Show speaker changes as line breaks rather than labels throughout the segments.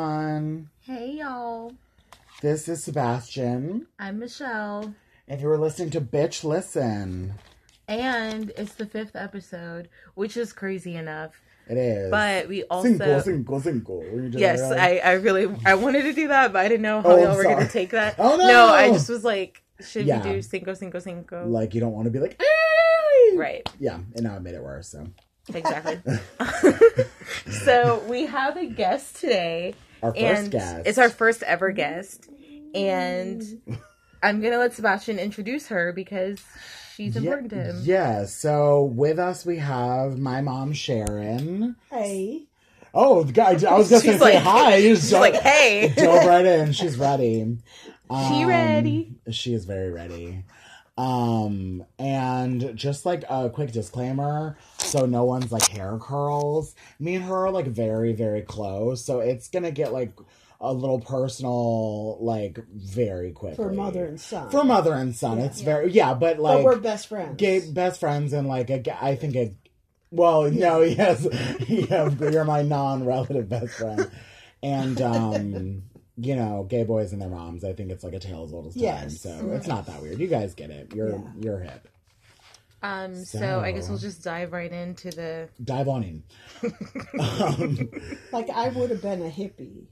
Everyone.
Hey y'all,
This is Sebastian,
I'm Michelle,
and you are listening to Bitch Listen.
and it's the fifth episode, which is crazy enough.
It is.
But we also
Cinco, cinco, cinco. Were you doing
yes,
right?
I I really I wanted to do that, but I didn't know how
Oh,
y'all were gonna take that.
Oh, no!
no, I just was like, should
Yeah.
we do cinco cinco cinco?
Like, you don't want to be like,
right,
Yeah, and now it made it worse, so.
exactly. so we have a guest today,
Our first
and
guest.
it's our first ever guest, and I'm gonna let Sebastian introduce her because she's
Ye-
important to him.
Yeah, so with us we have my mom, Sharon.
Hey.
Oh, the guy, I was just going
She's
to say
like-
hi.
She's
jump-
like, hey,
Dove right in. She's ready.
She ready.
Um, she is very ready. Um, and just like a quick disclaimer, so no one's like hair curls. Me and her are like very, very close, so it's gonna get like a little personal, like very quickly
For mother and son.
for mother and son.
Yeah.
it's very yeah, but
but
like
we're best friends.
gay best friends and like a, I think it. Well, no, yes, yeah, you're my non-relative best friend, and um, you know, gay boys and their moms. I think it's like a tale as old as time.
Yes.
So it's not that weird. You guys get it. You're
Yeah.
you're hip.
Um, so, I guess we'll just dive right into the.
Dive on in. um,
Like I would have been a hippie.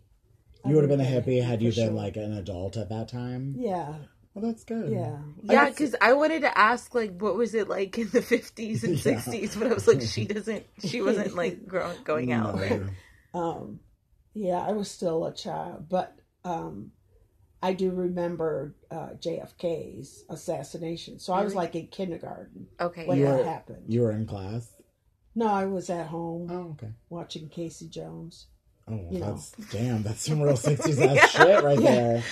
I
you would have been a hippie had you been
sure.
like an adult at that time.
Yeah.
Well, that's good.
Yeah.
Yeah, because I wanted to ask, like, what was it like in the 50s and
Yeah.
60s? But I was like, she doesn't, she wasn't, like, growing, going out.
No.
Um yeah, I was still a child, but um I do remember uh, JFK's assassination. So I was like in kindergarten
Okay,
when
You
that
were-
happened.
You were in class.
No, I was at home
Oh, okay.
watching Casey Jones.
Oh,
You know.
that's damn. That's some real sixties ass
Yeah.
shit right
Yeah.
there.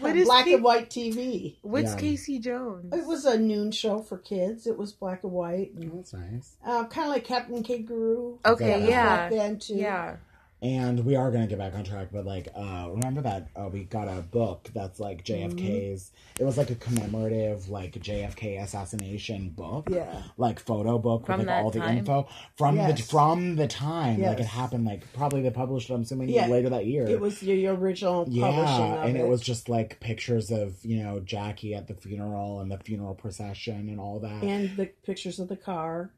What is
black
Ca-
and white TV.
What's
Yeah.
Casey Jones?
It was a noon show for kids. It was black and white,
Oh, that's nice.
uh, kind of like Captain Kangaroo.
Okay,
Yeah.
yeah.
Back then too.
Yeah.
And we are gonna get back on track, but like, uh, remember that uh, we got a book that's like JFK's. It was like a commemorative, like JFK assassination book,
Yeah.
like photo book
From
with like
that
all the info from the
Yes.
from the time. Like it
Yes.
happened, like probably they published it. I'm assuming
Yeah.
later that year.
It was the original publishing
yeah,
of
and it
it.
was just like pictures of you know Jackie at the funeral and the funeral procession and all that.
and the pictures of the car.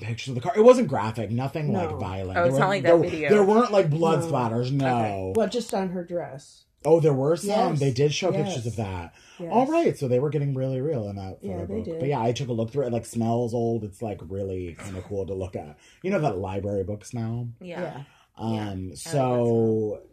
Pictures of the car. It wasn't graphic, nothing like violent.
Oh, it's
There
not
were-
like that
there,
video.
There weren't like blood
No.
splatters. No.
Okay.
Well, just on her dress.
Oh, there were some.
Yes.
They did show
Yes.
pictures of that.
Yes.
All right, so they were getting really real in that photo
Yeah, they
book.
did.
But yeah, I took a look through it. It like smells old. It's like really kind of cool to look at. You know that library book smell.
Yeah.
Yeah.
Um, so I-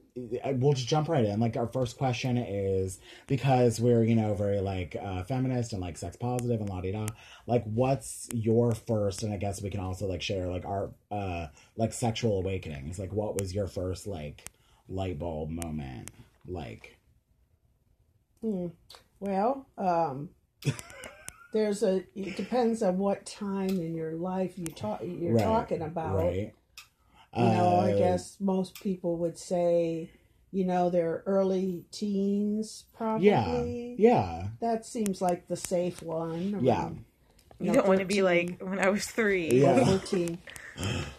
we'll just jump right in. Like our first question is because we're you know very like uh, feminist and like sex positive and la di da. Like, what's your first? And I guess we can also like share like our uh like sexual awakenings. Like, what was your first like light bulb moment? Like,
Hmm. Well, um, there's a. It depends on what time in your life you talk. You're
Right,
talking about.
right?
You know, I
Uh,
guess most people would say, you know, their early teens, probably.
Yeah, yeah,
That seems like the safe one.
yeah.
around,
You
know,
don't want to be like when I was three.
Yeah.
14.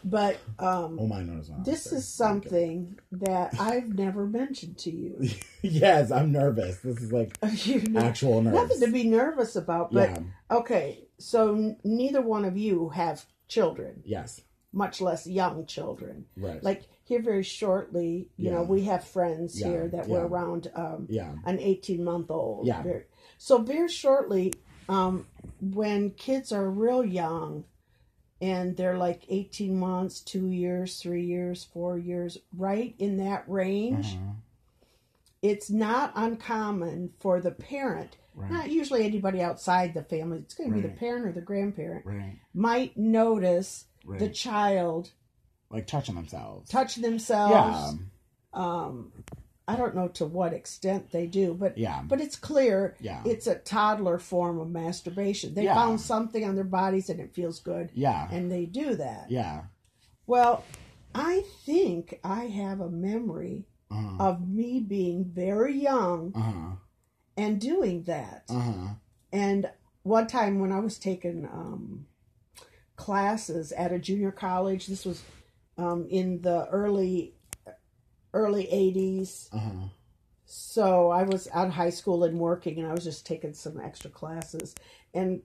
But um,
Oh my nose.
this is something that I've never mentioned to you.
yes, I'm nervous. This is like
you know,
actual nerves.
nothing to be nervous about. But
yeah.
okay, so n- neither one of you have children,
Yes.
Much less young children.
Right.
Like here, very shortly, you know, we have friends
Yeah,
here that were around um,
yeah.
an 18 month old.
Yeah.
Very, so very shortly, um, when kids are real young and they're like 18 months, two years, three years, four years, right in that range,
Uh-huh.
it's not uncommon for the parent,
Right.
not usually anybody outside the family, it's going to be the parent or the grandparent,
Right.
might notice
Right.
the child
like touching themselves.
touch themselves.
Yeah.
Um, I don't know to what extent they do, but
Yeah.
but it's clear
Yeah.
it's a toddler form of masturbation. They
Yeah.
found something on their bodies and it feels good,
Yeah.
and they do that.
Yeah.
Well, I think I have a memory
Uh-huh.
of me being very young
Uh-huh.
and doing that.
Uh-huh.
And one time when I was taking um, classes at a junior college, this was um, in the early early 80s.
Uh huh.
So I was out of high school and working, and I was just taking some extra classes, and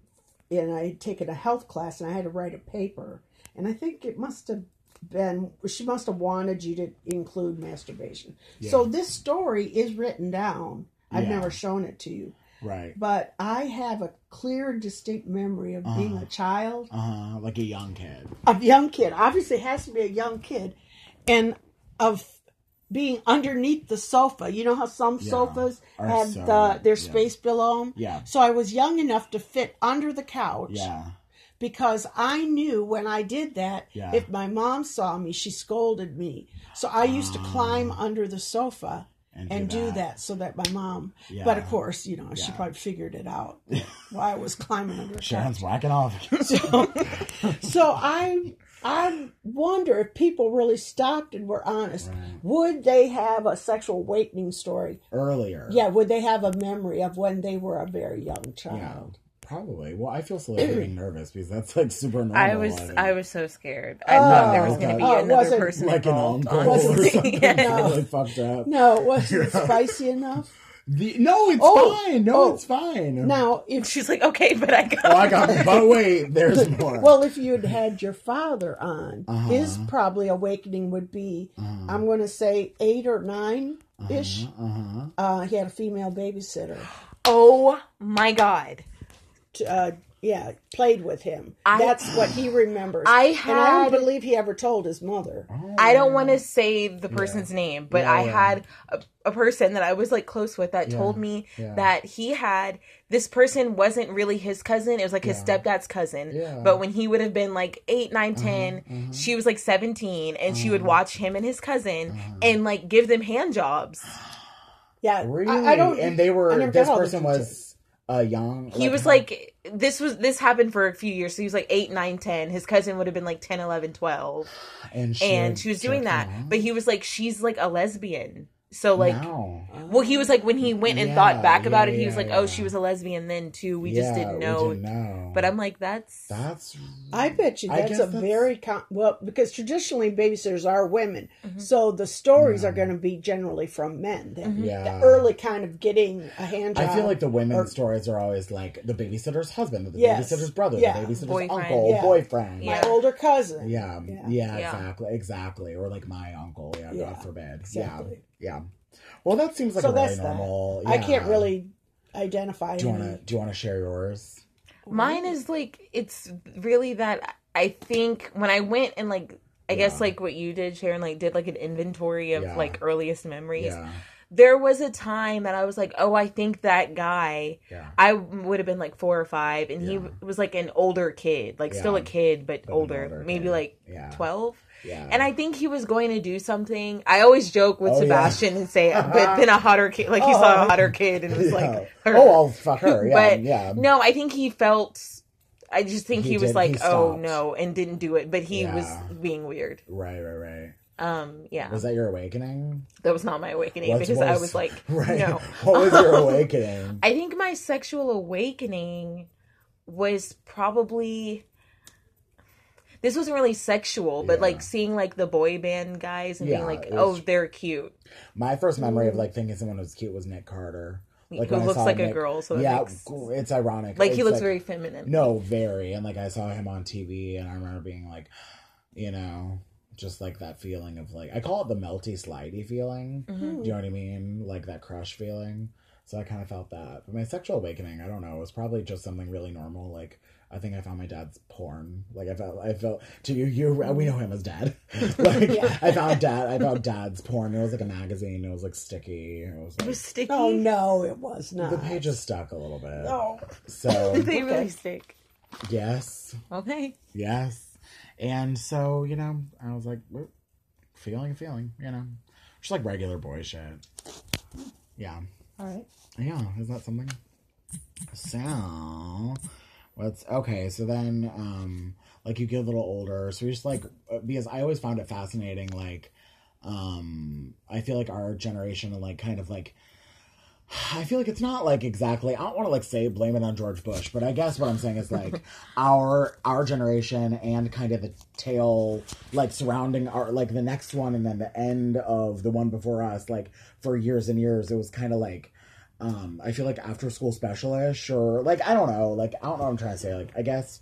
and I had taken a health class, and I had to write a paper, and I think it must have been she must have wanted you to include masturbation. So this story is written down. I've
Yeah.
never shown it to you,
Right.
but I have a clear, and distinct memory of being
Uh-huh.
a child,
Uh huh. Like a young kid.
a young kid. Obviously, it has to be a young kid, and of being underneath the sofa. You know how some
Yeah.
sofas have
so-
the, their
yeah.
space below them.
Yeah.
So I was young enough to fit under the couch
Yeah.
because I knew when I did that,
Yeah.
if my mom saw me, she scolded me. So I used to climb under the sofa
And,
and do that. so that my mom. Yeah. But of course, you know, she probably figured it out why I was climbing under.
Sharon's whacking off.
So, so I I wonder if people really stopped and were honest.
Right.
Would they have a sexual awakening story?
Earlier.
Yeah, would they have a memory of when they were a very young
Yeah.
child?
Probably. Well, I feel silly getting nervous because that's like super normal.
I was
think.
I was so scared. I thought there was going to be
Oh,
another person
like an
involved.
uncle or
honestly.
something
Yeah.
really fucked up.
No, was it spicy enough?
The, no, it's
Oh,
fine. No,
oh.
it's fine.
Now, if
She's like, okay, but I got.
Oh, I got. But wait, there's more.
well, if you had had your father on,
Uh-huh.
his probably awakening would be, I'm going to say eight or nine ish.
Uh huh.
Uh, he had a female babysitter.
oh my god!
To, uh, yeah, played with him.
I-
That's what he remembers.
I
and I don't believe he ever told his mother.
I don't want to say the person's name, but
Yeah,
I
yeah.
had a, a person that I was like close with that
Yeah,
told me
yeah.
that he had this person wasn't really his cousin. It was like his
Yeah.
stepdad's cousin.
Yeah.
But when he would have been like eight, nine, ten, she was like 17 and she would
Uh-huh.
watch him and his cousin and like give them hand jobs.
Yeah,
Really?
I, I don't.
And they were. This
got all the
person
details.
was uh, young.
He was like, this was, this happened for a few years. So he was like eight, nine, 10. His cousin would have been like 10, 11, 12.
and she,
and she was doing that. But he was like, she's like a lesbian. So like,
No.
well, he was like when he went and
Yeah,
thought back
yeah,
about it, he was like,
yeah.
oh, she was a lesbian then too. We just didn't
we
know.
didn't know.
But I'm like, that's
That's.
I bet you
I
that's a
that's-
very com- well because traditionally babysitters are women, mm-hmm. so the stories are mm-hmm. going to be generally from men. Then mm-hmm.
Yeah.
the early kind of getting a hand job.
I feel like the women's
or-
stories are always like the babysitter's husband, the
Yes.
babysitter's brother,
Yeah.
the babysitter's
Boyfriend.
uncle,
Yeah.
boyfriend.
my
Yeah.
older cousin.
Yeah,
Yeah.
yeah,
Yeah.
exactly, exactly. Or like my uncle, yeah,
Yeah,
God forbid.
exactly.
Yeah, yeah. Well, that seems like
so
a really
that's
normal. That.
I can't really identify.
Do you want to? Do you want to share yours?
Mine is like it's really that I think when I went and like I
yeah.
guess like what you did, Sharon, like did like an inventory of
yeah.
like earliest memories.
Yeah.
There was a time that I was like, oh, I think that guy, I would have been like four or five, and he was like an older kid, like still a kid, but,
but
older,
older,
maybe
kid.
like 12.
Yeah.
And I think he was going to do something. I always joke with
Oh, yeah.
Sebastian and say, but then a hotter kid, like he saw a hotter kid and was
Yeah.
like, her.
oh, I'll fuck her. Yeah,
but
yeah.
no, I think he felt. I just think he,
He
was
did-
like,
he
oh no, and didn't do it. But he
Yeah.
was being weird.
Right, right, right.
Um, yeah,
Was that your awakening?
that was not my awakening
What's-
because
what
I was like,
right.
no.
What was your awakening?
I think my sexual awakening was probably this wasn't really sexual, but
Yeah.
like seeing like the boy band guys and
Yeah,
being like, oh,
was-
they're cute.
My first memory of like thinking someone was cute was Nick Carter. Like
Who looks
saw
like a girl, so it
yeah,
makes-
it's ironic.
Like he
It's
looks very feminine.
No, very. And like I saw him on TV and I remember being like, you know, just like that feeling of like I call it the melty slidey feeling.
Mm-hmm.
Do you know what I mean? Like that crush feeling. So I kind of felt that. But my sexual awakening, I don't know, it was probably just something really normal. Like I think I found my dad's porn. Like I felt, I felt to you, you, we know him as dad. like I found dad, I found dad's porn. It was like a magazine. It was like sticky. It was
It was sticky.
Oh no, it was not.
the pages stuck a little bit.
Oh,
So
they really stick.
yes,
Okay.
Yes. And so, you know, I was like, "Whoop, feeling, feeling, you know, just like regular boy shit. Yeah.
all right.
Yeah. Is that something? So, what's okay? So then, um, like you get a little older. So you're just like, uh, because I always found it fascinating. Like, um, I feel like our generation, and like, kind of like, I feel like it's not like exactly. I don't want to like say blame it on George Bush, but I guess what I'm saying is like our our generation and kind of the tail like surrounding our like the next one and then the end of the one before us. Like for years and years, it was kind of like um I feel like after school specialish or like I don't know like I don't know what I'm trying to say. Like I guess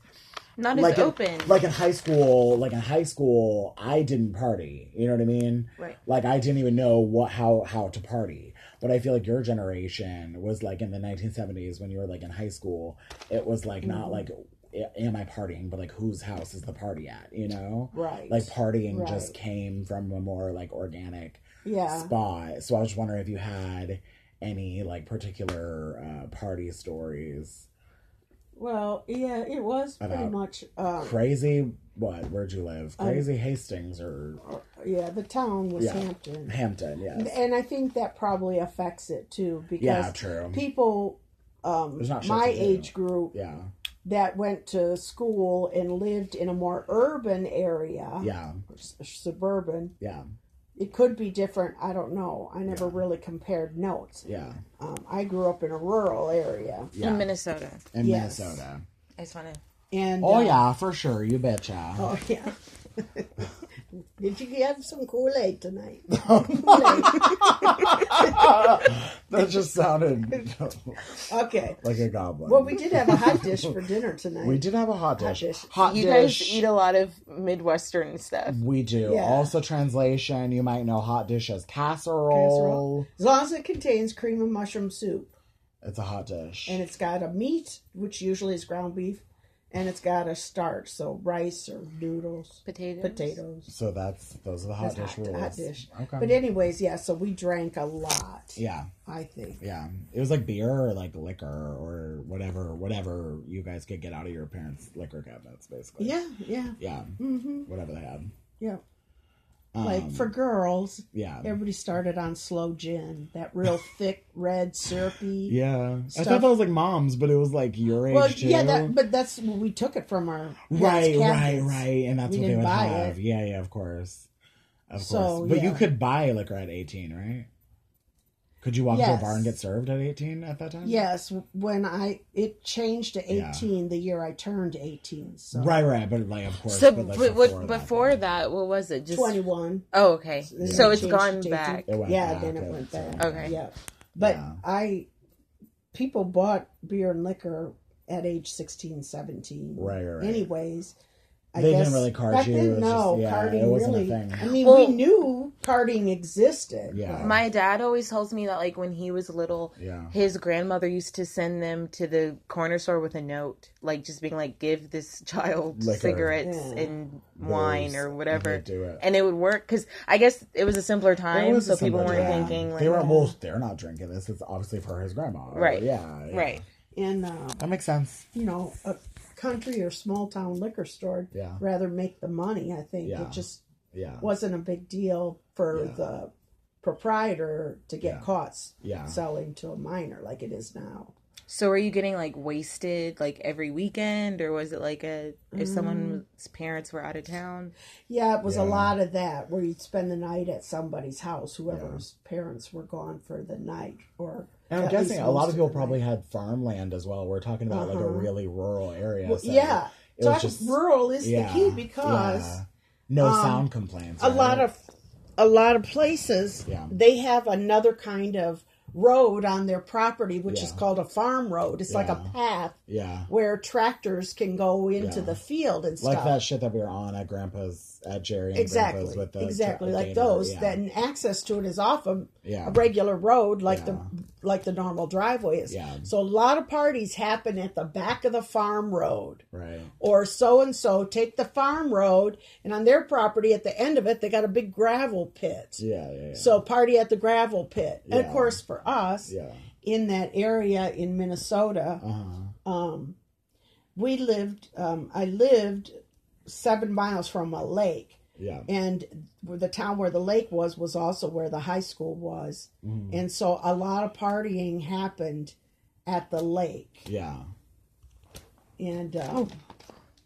Not as
like
open.
In, like in high school, like in high school, I didn't party. You know what I mean?
Right.
Like I didn't even know what how how to party. But I feel like your generation was like in the 1970s when you were like in high school. It was like not
Mm-hmm.
like am I partying, but like whose house is the party at? You know?
Right.
Like partying just came from a more like organic
yeah.
spot. So I was just wondering if you had any like particular uh, party stories.
Well, yeah, it was pretty much. Um,
Crazy, what? Where'd you live?
Um,
Crazy Hastings or
yeah, the town was
Yeah.
Hampton,
Hampton? Yes.
and I think that probably affects it too because
Yeah, true.
people um, my age group
Yeah,
that went to school and lived in a more urban area,
yeah,
s- suburban.
yeah,
It could be different. I don't know. I never
Yeah.
really compared notes.
yeah,
Um, I grew up in a rural area,
yeah.
in Minnesota.
in
Yes.
Minnesota.
I just want to.
and
Oh
uh,
yeah, for sure. You betcha.
oh yeah. Did you have some Kool Aid tonight?
that just sounded
Okay.
like a goblin.
Well, we did have a hot dish for dinner tonight.
We did have a hot dish.
Hot dish.
Hot
You
dish.
guys eat a lot of Midwestern stuff.
we do.
Yeah.
Also, translation. You might know hot dish as casserole.
Casserole. As long as it contains cream and mushroom soup,
It's a hot dish.
and it's got a meat, which usually is ground beef, and it's got a starch, so rice or noodles,
Potatoes.
potatoes.
so that's those are the hot
That's
dish rules.
hot dish.
Okay.
But anyways, yeah. So we drank a lot.
yeah,
I think.
yeah. It was like beer or like liquor or whatever, whatever you guys could get out of your parents' liquor cabinets, basically.
Yeah, yeah,
Yeah.
hmm
Whatever they had.
yeah.
Um,
like for girls,
yeah.
everybody started on slow gin, that real thick, red, syrupy.
Yeah, I thought that was like mom's, but it was like your age
Well,
too.
yeah, that, but that's we took it from our
right, right, right, and that's
We
what they would have.
it.
Yeah, yeah, of course, of
So,
course. But you could buy liquor at eighteen, right? Could you walk to a bar and get served at eighteen at that time?
Yes, when I it changed to
Yeah.
eighteen the year I turned eighteen. So
right, right. But like, of course,
So
but like
but what
that,
before
then.
that, what was it? Just
twenty one.
Oh, okay.
Then
So it's gone back.
It went
yeah,
back,
then it
it-
went
so-
back.
Okay.
Yeah, but
Yeah.
I people bought beer and liquor at age 16, 17.
Right, right, right.
Anyways, I
They
guess
didn't really card
back
you,
Then,
it was
no,
just- yeah,
carding
it wasn't a
really.
thing.
I mean,
Well-
we knew carding existed.
Yeah.
My dad always tells me that like when he was little,
Yeah.
his grandmother used to send them to the corner store with a note, like just being like, "Give this child
Liquor.
cigarettes
Yeah.
and wine
Booze,
or whatever,"
they'd do it.
and it would work because I guess it was a simpler time, so
a
people weren't
time.
thinking like,
they were well. They're not drinking this. It's obviously for his grandma.
Right.
Yeah. yeah.
right.
And uh,
That makes sense.
you know, a country or small town liquor store
Yeah.
rather make the money. I think
Yeah.
it just
Yeah.
wasn't a big deal for
Yeah.
the proprietor to get
Yeah.
caught
Yeah.
selling to a minor like it is now.
So were you getting like wasted like every weekend, or was it like a if
Mm.
someone's parents were out of town?
Yeah, it was
Yeah.
a lot of that where you'd spend the night at somebody's house, whoever's parents were gone for the night, or
And I'm guessing a lot of people probably had farmland as well. We're talking about like a
Uh-huh.
really rural area.
Well,
so
yeah.
just-
rural is
yeah,
the key because
yeah. no
um,
sound complaints.
a lot of a lot of places
Yeah.
they have another kind of road on their property which is called a farm road it's like a path
yeah,
where tractors can go into the field and
like that shit that we were on at Grandpa's at Jerry and
exactly
with the
exactly
tra-
like those that and access to it is off a, a regular road like the like the normal driveway is.
Yeah.
so a lot of parties happen at the back of the farm road.
Right.
or so and so take the farm road and on their property at the end of it they got a big gravel pit.
Yeah, yeah, yeah.
so party at the gravel pit. And of course for us
yeah,
in that area in minnesota
uh huh,
um, we lived um, i lived seven miles from a lake
yeah,
and the town where the lake was was also where the high school was
Mhm.
and so a lot of partying happened at the lake
yeah.
and uh,
Oh,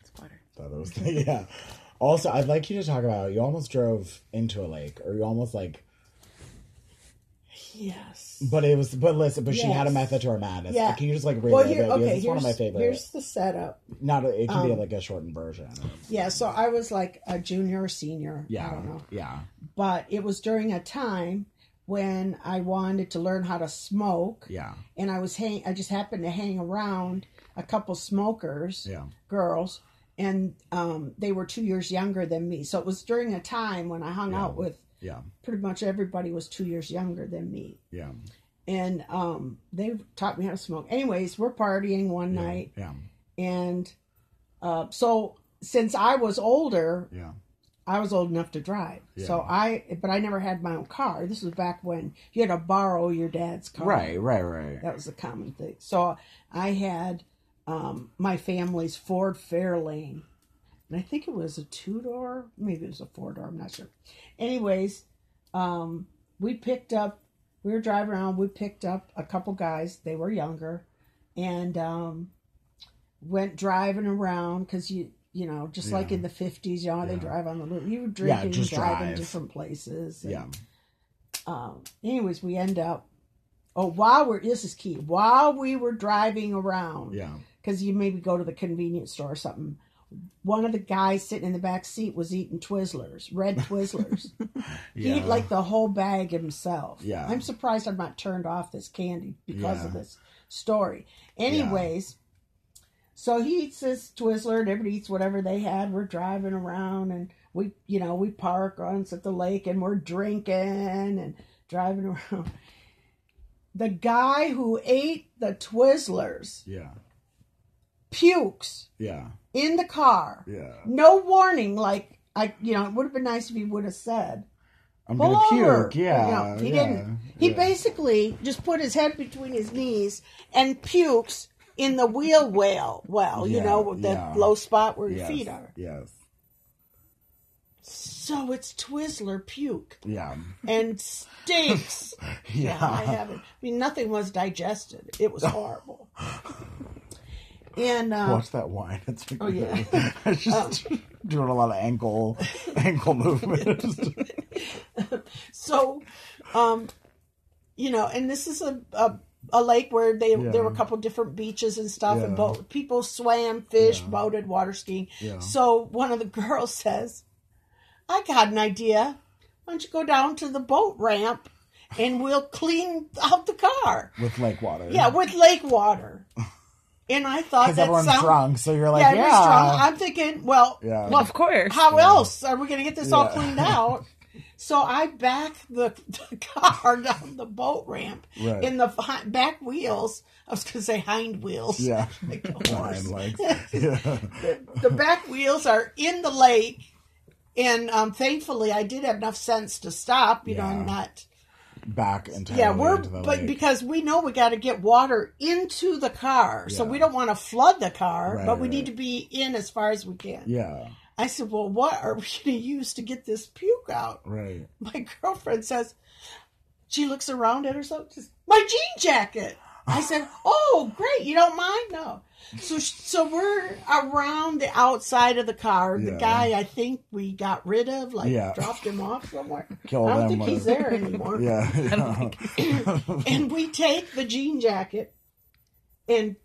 it's water.
Thought was yeah. Also, I'd like you to talk about you almost drove into a lake, or you almost like
Yes.
But it was, but listen, but she had a method to her madness.
Yeah.
Can you just like read
Well,
it?
here,
Because
okay.
it's one of my
here's-. Here's the setup.
Not, a, it can be
um,
like a shortened version.
Yeah, so I was like a junior or senior.
Yeah,
I don't know.
yeah,
But it was during a time when I wanted to learn how to smoke,
yeah,
and I was hang. I just happened to hang around a couple smokers,
yeah,
girls, and um, they were two years younger than me. So it was during a time when I hung out with
yeah,
pretty much everybody was two years younger than me,
yeah,
and um, they taught me how to smoke. Anyways, we're partying one
yeah,
night,
yeah,
and uh, so since I was older,
yeah,
I was old enough to drive. So I, but I never had my own car. This was back when you had to borrow your dad's car.
right, right, right.
That was a common thing. So I had um, my family's Ford Fairlane. And I think it was a two door, maybe it was a four door, I'm not sure. Anyways, um, we picked up, we were driving around, we picked up a couple guys, they were younger, and um, went driving around because you, you know, just like in the 50s, you know, they drive on the road. You were
Yeah,
drinking,
just
driving
drive.
different places. and,
Yeah,
um, anyways, we end up. Oh, while we're this is key. While we were driving around,
yeah,
because you maybe go to the convenience store or something. One of the guys sitting in the back seat was eating Twizzlers, red Twizzlers. He ate like the whole bag himself.
Yeah.
I'm surprised I'm not turned off this candy because of this story. Anyways, so he eats this Twizzler and everybody eats whatever they had. We're driving around and we, you know, we park once at the lake and we're drinking and driving around. The guy who ate the Twizzlers
yeah,
pukes
yeah,
in the car.
yeah.
No warning, like I, you know, it would have been nice if he would have said,
I'm
"Pull
gonna
over."
puke. Yeah,
No, he
yeah,
didn't. He
yeah.
basically just put his head between his knees and pukes in the wheel well. Well, you know, with that
yeah.
low spot where your
yes,
feet are.
Yes,
So it's Twizzler puke
yeah,
and stinks.
yeah.
I haven't. I mean, nothing was digested. It was horrible. And uh,
Watch that wine. It's
Oh, yeah.
it's just doing a lot of ankle ankle movements.
so um you know and this is a a, a lake where they
Yeah.
there were a couple different beaches and stuff and boat people swam fished
Yeah.
boated water skiing
Yeah.
so one of the girls says i got an idea why don't you go down to the boat ramp and we'll clean out the car
with lake water.
yeah with lake water and i thought
because
that
everyone's
sound-
drunk, so you're like,
yeah,
yeah,
drunk. i'm thinking well
yeah,
Well, of course.
how
Yeah.
else are we going to get this all cleaned out? So I back the, the car down the boat ramp
Right.
in the back wheels. I was going to say hind wheels.
yeah,
Like a horse.
Hind legs. yeah,
The back wheels are in the lake, and um, thankfully I did have enough sense to stop. You know,
Yeah.
and not.
Back entirely.
Yeah, we're
into the
but
lake.
because we know we got to get water into the car, so
Yeah.
we don't want to flood the car,
Right,
but we
right.
need to be in as far as we can.
yeah,
I said, "Well, what are we going to use to get this puke out?"
right.
my girlfriend says she looks around at herself just my jean jacket i said oh great you don't mind? No. So so we're around the outside of the car. The
Yeah.
guy i think we got rid of like
Yeah.
dropped him off somewhere.
Killed
i don't think he's there anymore.
Yeah, yeah.
and we take the jean jacket and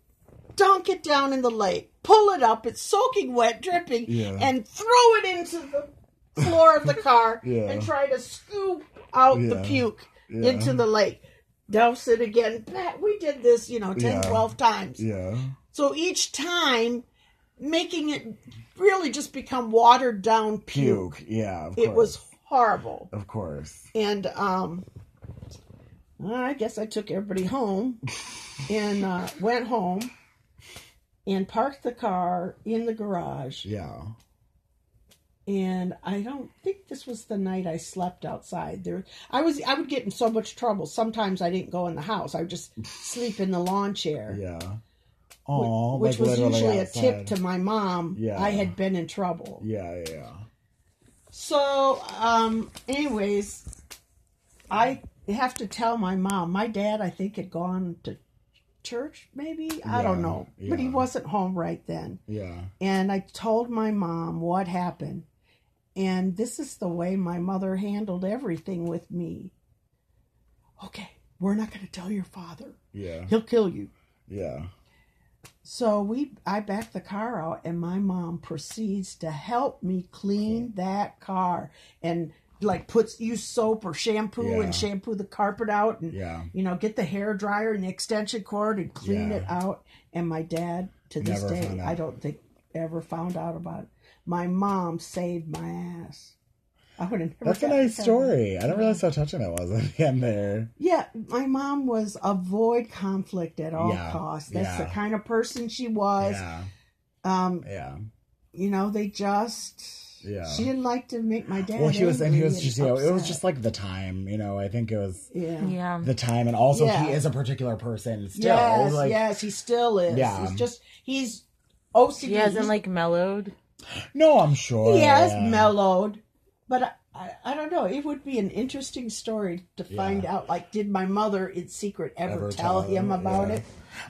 dunk it down in the lake pull it up it's soaking wet dripping and throw it into the floor of the car and try to scoop out the puke into the lake douse it again. We did this you know 10
Yeah.
12 times.
Yeah,
so each time making it really just become watered down puke,
puke. Yeah, of
it was horrible.
Of course.
and um well, i guess i took everybody home and uh, went home and parked the car in the garage.
Yeah,
and i don't think this was the night i slept outside there i was i would get in so much trouble sometimes i didn't go in the house i would just sleep in the lawn chair
yeah. Oh,
which
like
was usually a tip to my mom
Yeah.
i had been in trouble
Yeah, yeah,
So, um, anyways, I have to tell my mom. My dad, I think, had gone to church, maybe. I don't know.
Yeah,
know. But he wasn't home right then.
yeah.
And I told my mom what happened. And this is the way my mother handled everything with me. Okay, we're not going to tell your father.
Yeah.
He'll kill you.
Yeah.
So we, I back the car out, and my mom proceeds to help me clean that car, and like puts use soap or shampoo
Yeah.
and shampoo the carpet out, and
Yeah.
you know get the hair dryer and the extension cord and clean
Yeah.
it out. And my dad, to this
Never
day. I don't think ever found out about it. My mom saved my ass. I would have never.
That's a nice
to
story. I didn't realize how touching it was at the end there.
yeah, my mom was avoid conflict at all
Yeah,
costs. That's the kind of person she was.
Yeah.
Um,
Yeah.
you know, they just
Yeah.
she didn't like to make my dad.
Well, he was, and he was just, you know, it was just like the time, you know. I think it was
yeah.
Yeah.
the time, and also
Yeah.
he is a particular person still.
yes,
like,
yes, he still is.
Yeah.
He's just he's OCD.
He hasn't like mellowed.
No, I'm sure.
he has mellowed, but I, I, I don't know. It would be an interesting story to find out. Like, did my mother in secret ever,
Ever
tell,
tell
him
him,
about
yeah.
it?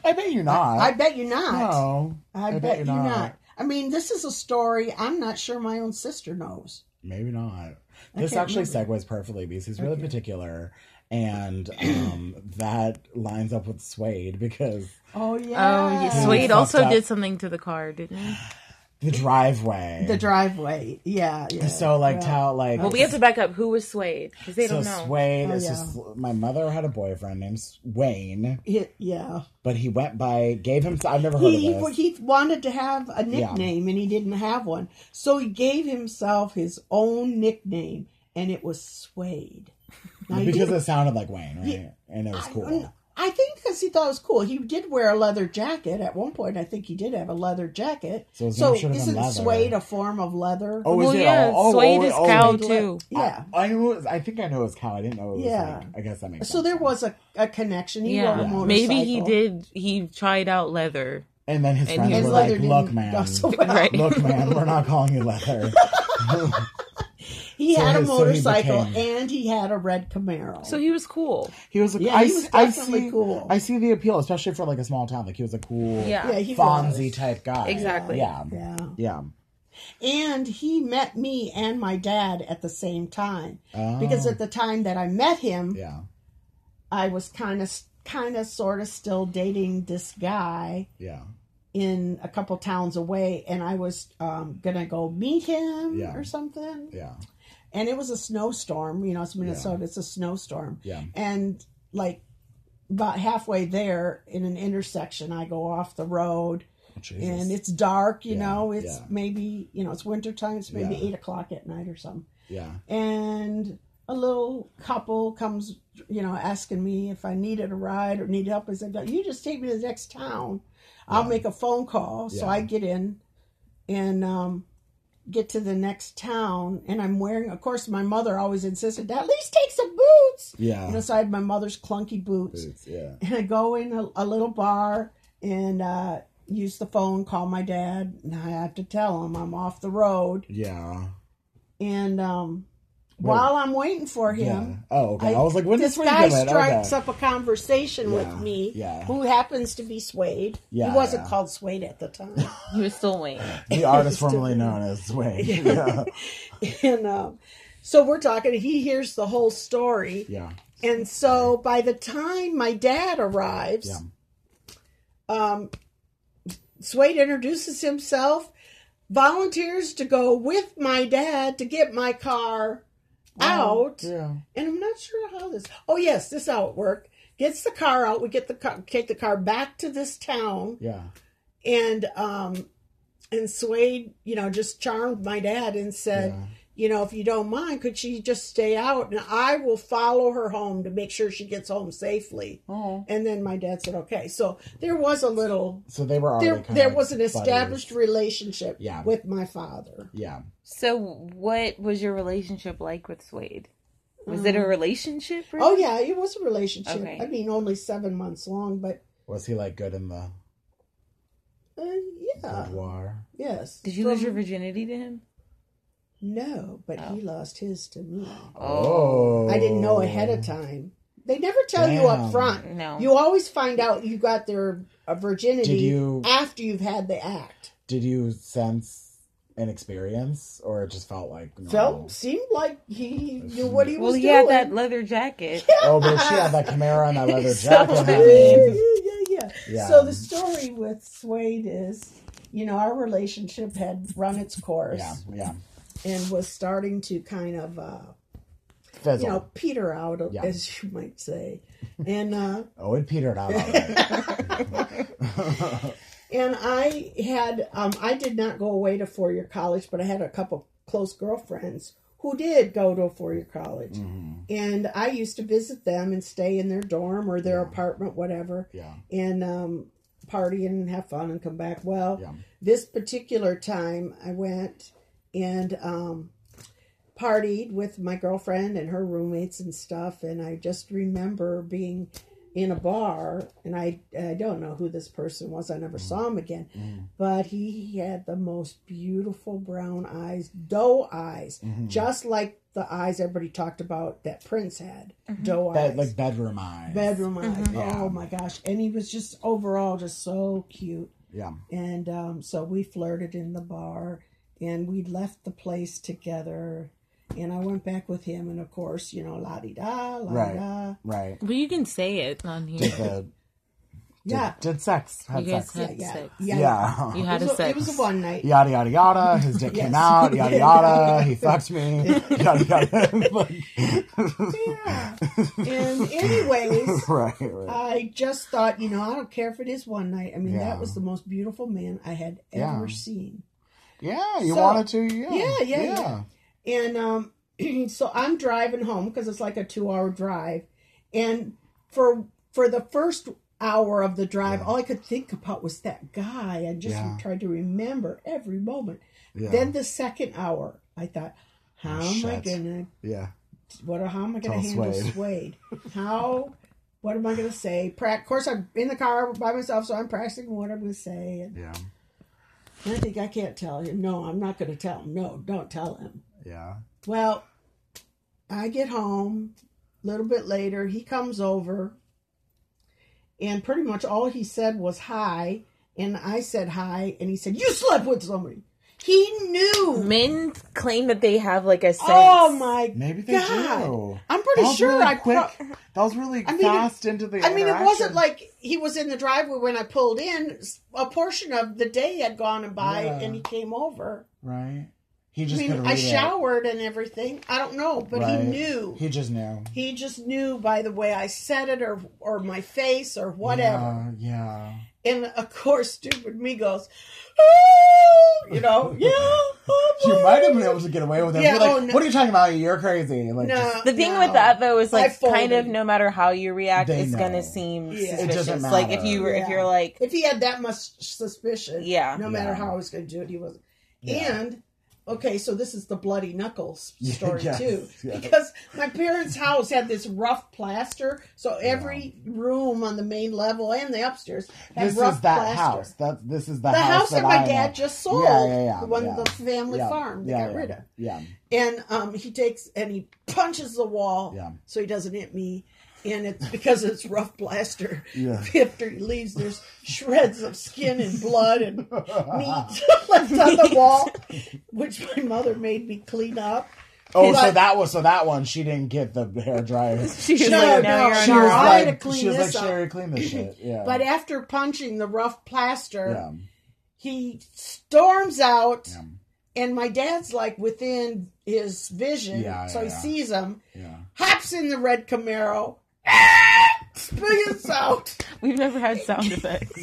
I bet you're not.
I bet you not.
No,
I, bet, you not. I mean, this is a story I'm not sure my own sister knows.
Maybe not. This actually
remember.
segues perfectly because he's really particular, and um, that lines up with Suede because
Oh yeah.
Oh, yeah. Suede also
up.
did something to the car, didn't he?
The driveway.
The driveway. Yeah. yeah
so like
yeah.
tell like
Well, we have to back up. Who was Suede? Because they
so
don't know.
Suede.
Oh,
is
yeah.
just, my mother had a boyfriend named Wayne,
He- yeah.
but he went by gave him. I've never heard
He
of this.
he wanted to have a nickname and he didn't have one, so he gave himself his own nickname, and it was Suede. Now,
because it sounded like Wayne, right? And it was cool.
I think because he thought it was cool. He did wear a leather jacket at one point. I think he did have a leather jacket.
So
So,
name should have been
isn't
leather.
suede a form of leather?
Oh, is it?
yeah,
Oh, oh,
Suede
oh,
is
oh,
cow
Suede
too.
Yeah.
I, I was, I think I know it was cow. I didn't know it was.
Yeah.
Like, I guess that makes
so
sense.
there was a, a connection. He rode a
Yeah,
motorcycle.
maybe he did. He tried out leather.
And then his
And
friends
his
were like, "Look, man,
so well.
Right.
look, man, we're not calling you leather."
He
So
had a
his- so he
motorcycle and he had a red Camaro.
So he was cool.
He was. A,
Yeah,
I,
he was
I
definitely
see,
cool.
I see the appeal, especially for like a small town. Like he was a cool,
Yeah.
yeah, he
Fonzie
was.
type guy.
Exactly.
Yeah.
Yeah.
Yeah.
And he met me and my dad at the same time.
Oh.
Because at the time that I met him,
Yeah.
I was kind of, kind of, sort of still dating this guy
Yeah.
in a couple towns away, and I was um, gonna go meet him
Yeah.
or something.
Yeah.
And it was a snowstorm. You know, it's Minnesota. It's a snowstorm.
Yeah.
And like about halfway there in an intersection, I go off the road.
Jesus.
and it's dark you
Yeah,
know it's
yeah.
maybe you know it's winter time it's maybe
Yeah.
eight o'clock at night or something
yeah.
and a little couple comes you know asking me if i needed a ride or need help i said you just take me to the next town i'll
Yeah.
make a phone call so
Yeah.
i get in and um get to the next town and i'm wearing of course my mother always insisted at least take some boots
Yeah.
you know so i had my mother's clunky boots
Boots, yeah.
and I go in a, a little bar and uh, use the phone, call my dad, and I have to tell him I'm off the road.
Yeah.
And um, while I'm waiting for
Yeah.
him,
Oh, okay. I, was like, when
this
did
guy strikes
Okay.
up a conversation
Yeah,
with me,
yeah.
who happens to be Suede.
Yeah,
he wasn't
yeah.
called Suede at the time.
He was still Wayne.
The artist formerly known as Suede. Yeah.
and um, so we're talking. He hears the whole story,
Yeah.
and so by the time my dad arrives,
Yeah.
um, Suede introduces himself, volunteers to go with my dad to get my car out,
Yeah.
and I'm not sure how this. Oh yes, this is how it worked. Gets the car out. We get the car, take the car back to this town,
Yeah.
and um, and Suede, you know, just charmed my dad and said.
Yeah.
You know, if you don't mind, could she just stay out and I will follow her home to make sure she gets home safely?
Oh.
And then my dad said, "Okay." So there was a little
So they were already
there, there was an
buddies.
established relationship
Yeah.
with my father.
Yeah.
So, what was your relationship like with Suede? Was it a relationship?
Mm. Oh yeah, it was a relationship.
Okay.
I mean, only seven months long, but
Was he like good in the
uh, yeah,
boudoir?
yes.
Did you
From-
lose your virginity to him?
No, but he lost his to me.
Oh.
I didn't know ahead of time. They never tell you up front.
No.
You always find out you got their uh, virginity
Did you-
after you've had the act.
Did you sense an experience or it just felt like normal?
Felt seemed like he knew what he
Well,
was
he
doing.
Well, he had that leather jacket. Yeah.
Oh, but she had that Camaro and that leather
So,
jacket.
I
yeah, yeah, yeah, yeah.
Yeah.
So the story with Suede is, you know, our relationship had run its course
yeah, yeah.
And was starting to kind of, uh,
Fizzle.
you know, peter out,
Yeah.
as you might say. And uh,
oh, it petered out.
And I had, um, I did not go away to four year college, but I had a couple close girlfriends who did go to a four year college.
Mm-hmm.
And I used to visit them and stay in their dorm or their apartment, whatever.
yeah,
and um, party and have fun and come back. Well,
Yeah.
this particular time I went and um, partied with my girlfriend and her roommates and stuff, and I just remember being in a bar, and I I don't know who this person was. I never mm. saw him again, mm. but he had the most beautiful brown eyes, doe eyes, mm-hmm. just like the eyes everybody talked about that Prince had, mm-hmm. doe
Bed,
eyes
like bedroom eyes.
bedroom mm-hmm. eyes.
Yeah.
Oh my gosh! And he was just overall just so cute.
Yeah,
And um, so we flirted in the bar, and we left the place together. And I went back with him, and of course, you know, la di da, la
Right.
di da.
right.
But you can say it on
Did
here.
the did,
Yeah,
did sex had
You guys
sex?
had
yeah,
sex.
yeah.
Yeah.
You
It
had
was,
a
a,
sex.
it was a one night.
Yada yada yada. His dick
Yes.
came out. Yada yada. He fucked me. Yada yada.
Yeah. And anyways,
right, right.
I just thought, you know, I don't care if it is one night. I mean,
Yeah.
that was the most beautiful man I had
Yeah.
ever seen.
Yeah, you
So-
wanted to. Yeah,
Yeah, yeah, yeah. And um, so I'm driving home because it's like a two-hour drive, and for for the first hour of the drive,
Yeah.
all I could think about was that guy. I just
Yeah.
tried to remember every moment.
Yeah.
Then the second hour, I thought, how
Oh,
am I gonna
yeah.
what? How am I gonna
Tell
handle
Suede.
Suede? How? What am I gonna say? Pra- of course, I'm in the car by myself, so I'm practicing what I'm gonna say. And
Yeah.
I think I can't tell him. No, I'm not gonna tell him. No, don't tell him.
Yeah.
Well, I get home a little bit later. He comes over, and pretty much all he said was hi. And I said hi, and he said, You slept with somebody. He knew.
Men claim that they have like a sense.
Oh my
Maybe they
God.
do.
I'm pretty
That was
sure
really
I
quick.
pro-
that was really
I mean,
fast into the.
I mean, it wasn't
interaction.
like he was in the driveway when I pulled in. A portion of the day had gone by,
Yeah.
and he came over.
right. He just I
mean,
could
I
read it.
showered and everything. I don't know, but
Right.
he knew.
He just knew.
He just knew by the way I said it, or or my face, or whatever.
Yeah.
And of course, stupid me goes, "Oh," ah, you know, yeah. oh,
yeah. You might have been able to get away with it.
Yeah,
like,
oh, no.
what are you talking about? You're crazy. Like,
No,
just-
The thing
no.
with that though is like kind of no matter how you react,
They
it's
know.
gonna seem
Yeah. It
suspicious.
doesn't
Like if you were, if you're like,
if he had that much suspicion,
Yeah.
no matter
Yeah.
how I was going to do it, he wasn't.
Yeah.
And okay, so this is the bloody knuckles story
yes,
too,
yeah.
because my parents' house had this rough plaster, so every room on the main level and the upstairs had
this
rough
is that
plaster.
house. That this is the,
the house that, my
I
dad
know.
just sold,
Yeah, yeah, yeah.
the one
yeah.
the family
yeah.
farm they
yeah,
got
yeah.
rid of.
Yeah.
And um, he takes and he punches the wall
Yeah.
so he doesn't hit me. And it's because it's rough plaster.
Yeah.
After he leaves, there's shreds of skin and blood and meat left on the wall, which my mother made me clean up.
Oh,
And
so
I-
that was so that one she didn't get the hair dryer.
she was
No,
like,
no,
now
she
on
she
your
was
I
own.
had to
like,
clean
she was
this up.
Sherry, clean this shit. Yeah.
But after punching the rough plaster,
yeah.
he storms out,
Yeah.
and my dad's like within his vision,
Yeah,
so
yeah,
he
yeah.
sees him,
Yeah.
hops in the red Camaro, spins out.
We've never had sound effects.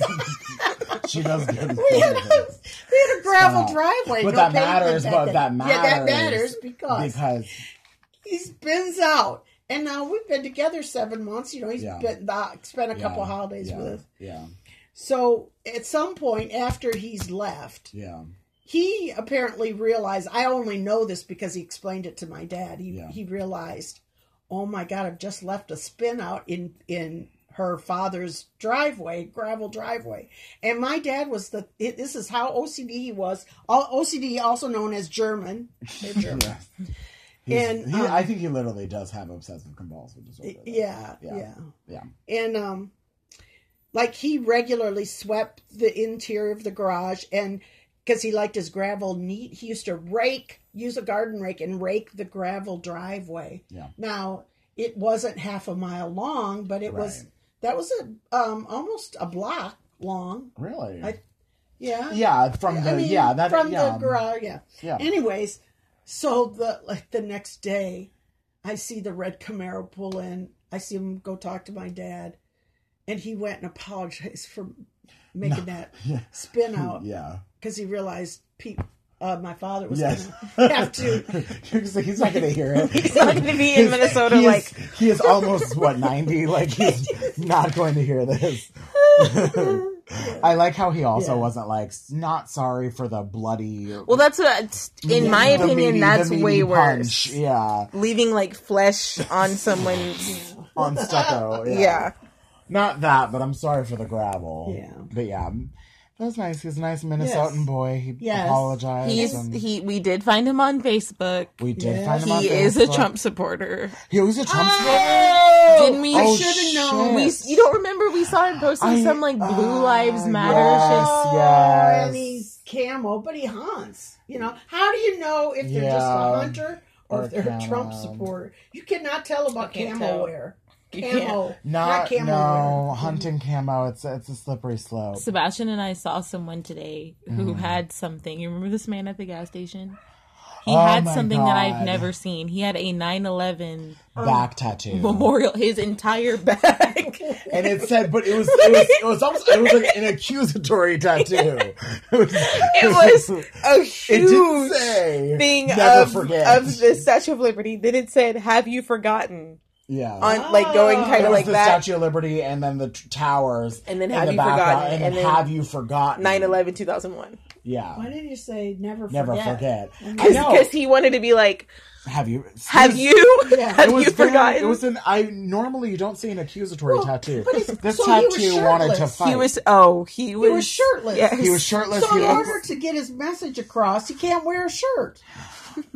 She does good.
We had, a, we had a gravel
Stop.
driveway.
But
no
that matters, but
then.
that
Yeah, that
matters
matters because,
because
he spins out. And now we've been together seven months. You know, he's
Yeah.
been, uh, spent a couple holidays
yeah,
with.
Yeah.
So at some point after he's left,
Yeah.
he apparently realized i only know this because he explained it to my dad he,
Yeah.
he realized oh my god i've just left a spin out in in her father's driveway gravel driveway and my dad was the this is how ocd he was ocd also known as german german
Yeah.
And,
he,
um,
I think he literally does have obsessive compulsive disorder.
yeah
Yeah.
yeah
Yeah.
and um like he regularly swept the interior of the garage and because he liked his gravel neat. He used to rake, use a garden rake, and rake the gravel driveway.
Yeah.
Now it wasn't half a mile long, but it was that was a um almost a block long.
Really?
I- Yeah.
yeah, from the
I mean,
yeah that
from
yeah,
the garage. Yeah.
Yeah.
Anyways, so the like the next day, I see the red Camaro pull in. I see him go talk to my dad, and he went and apologized for making that
Yeah.
spin out
yeah.
because he realized Pete, uh, my father was
Yes.
going to have to.
He's not going to hear it.
He's not gonna be in Minnesota
he
like
is, he is almost what ninety. Like he's not going to hear this. I like how he also
Yeah.
wasn't like not sorry for the bloody.
Well, that's what, in my opinion,
meaty-
that's way
punch.
worse.
Yeah,
Leaving like flesh on someone's.
on stucco. Yeah.
yeah.
not that, but I'm sorry for the gravel.
Yeah.
but yeah, that was nice. He's a nice Minnesotan
Yes.
boy. He
Yes.
apologized.
He's
and
he. We did find him on Facebook.
we did
Yeah.
find him on Facebook.
He is a Trump supporter.
He was a Trump
Oh,
Didn't we?
I
Oh,
should have known.
We,
shit.
you don't remember we saw him posting
I-
some like Blue
uh,
Lives Matter
yes.
Oh,
yes.
and he's camo, but he hunts. You know, how do you know if they're just a hunter or,
Or
if they're a Trump supporter? You cannot tell about
can't
camo
tell.
wear.
You
Camo,
can't.
not,
Not,
camo
no
wear.
hunting camo. It's it's a slippery slope.
Sebastian and I saw someone today who
Mm.
had something. You remember this man at the gas station? He
Oh
had
my
something that I've never seen. He had a 9/11
Back tattoo.
memorial. His entire back.
and it said, but it was it was it was almost it was like an accusatory tattoo. It was,
it was a
It didn't
huge
say
thing
never
of,
forget.
of the Statue of Liberty. Then it said, "Have you forgotten?"
Yeah.
On like going
Oh.
kind of
was
like
the
that.
Statue of Liberty, and then the t- towers,
And then have
the
you forgotten?
and,
And
then
then
have you forgotten
9/11 2001.
Yeah,
Why didn't you say never
never
forget?
forget. Oh I know.
Because he wanted to be like,
Have you?
"Have
this-
you?
Yeah.
have
It was
you
very-
forgotten?"
It was an. I normally you don't see an accusatory
Well,
tattoo.
but
This
so he was
tattoo wanted to fight.
he was. Oh, he was.
He was shirtless.
Yes.
He was shirtless.
So
he
in
looked-
order to get his message across, he can't wear a shirt.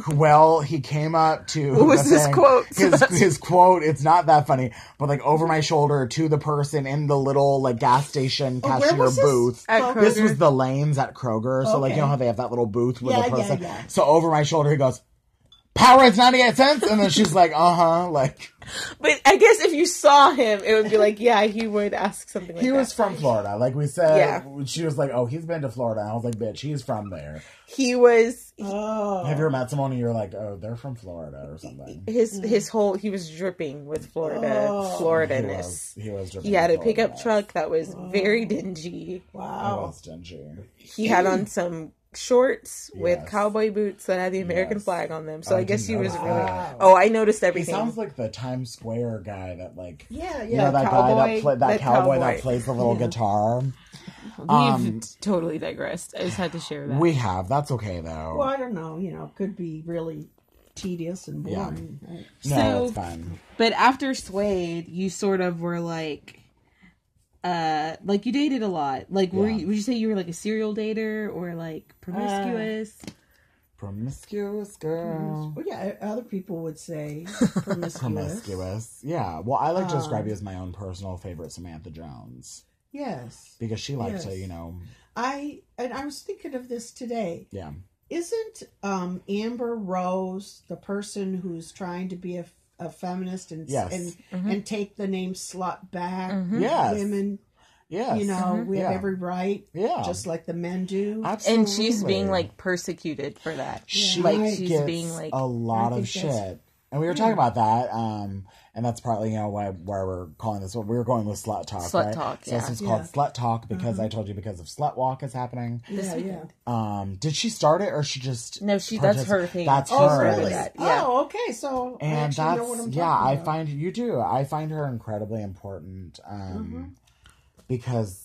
Well, he came up to.
What was
the
his
thing.
quote?
His, his quote. It's not that funny, but like over my shoulder to the person in the little like gas station
Oh,
cashier
this?
booth.
Oh,
This was the lanes at Kroger. So like you know how they have that little booth with
Yeah,
a
yeah,
person.
yeah.
So over my shoulder, he goes, "Powerades ninety eight cents," and then she's like, "Uh huh," like.
But I guess if you saw him, it would be like, yeah, he would ask something like
He
that.
was from Florida, like we said.
Yeah.
She was like, "Oh, he's been to Florida." I was like, "Bitch, he's from there."
He was
Oh,
Have you ever met someone and you're like, "Oh, they're from Florida" or something?
his his whole he was dripping with Florida
Oh.
He
Florida-ness.
was. He was.
dripping He had a pickup truck that was very dingy.
I
wow.
was stingy.
He had on some shorts with cowboy boots that had the American
Yes.
flag on them. So
I
I, guess
didn't
he was
notice
really. Oh, I noticed
He
everything.
sounds like the Times Square guy that like
Yeah,
you
yeah.
know that guy that play, that
that
cowboy, that plays the little
Yeah.
guitar.
We've
um,
totally digressed. I just had to share that.
We have. That's okay though.
Well, I don't know. You know, could be really tedious and
Yeah.
boring. right?
no,
so-
it's fine.
But after Suede, you sort of were like, uh, like you dated a lot. Like, were
Yeah.
you, would you say you were like a serial dater or like promiscuous?
Promiscuous girl.
Well, yeah, other people would say promiscuous.
Promiscuous. Yeah. Well, I like to describe
Um,
you as my own personal favorite Samantha Jones
Yes,
because she liked to, you know,
I and I was thinking of this today.
yeah.
Isn't um, Amber Rose the person who's trying to be a, a feminist and
Yes.
and and take the name slut back? Mm-hmm.
Yes.
Women,
Yes.
you know, mm-hmm. we have
Yeah.
every right,
Yeah.
just like the men do.
Absolutely.
And she's being like persecuted for that.
she
like she's
gets
being like
a lot of
think that's-
shit. And we were talking about that, um, and that's partly you know why where we're calling this. What we were going with slut talk,
Slut
right?
talk,
So
yeah.
this is called
Yeah.
slut talk because I told you because of slut walk is happening.
yeah, yeah.
Um, did she start it or she just
No, she- that's her thing.
That's
Oh,
her.
really?
that, yeah.
Oh, okay. So
and
actually
that's
know what I'm
yeah
talking
i find you do i find her incredibly important um
Mm-hmm.
because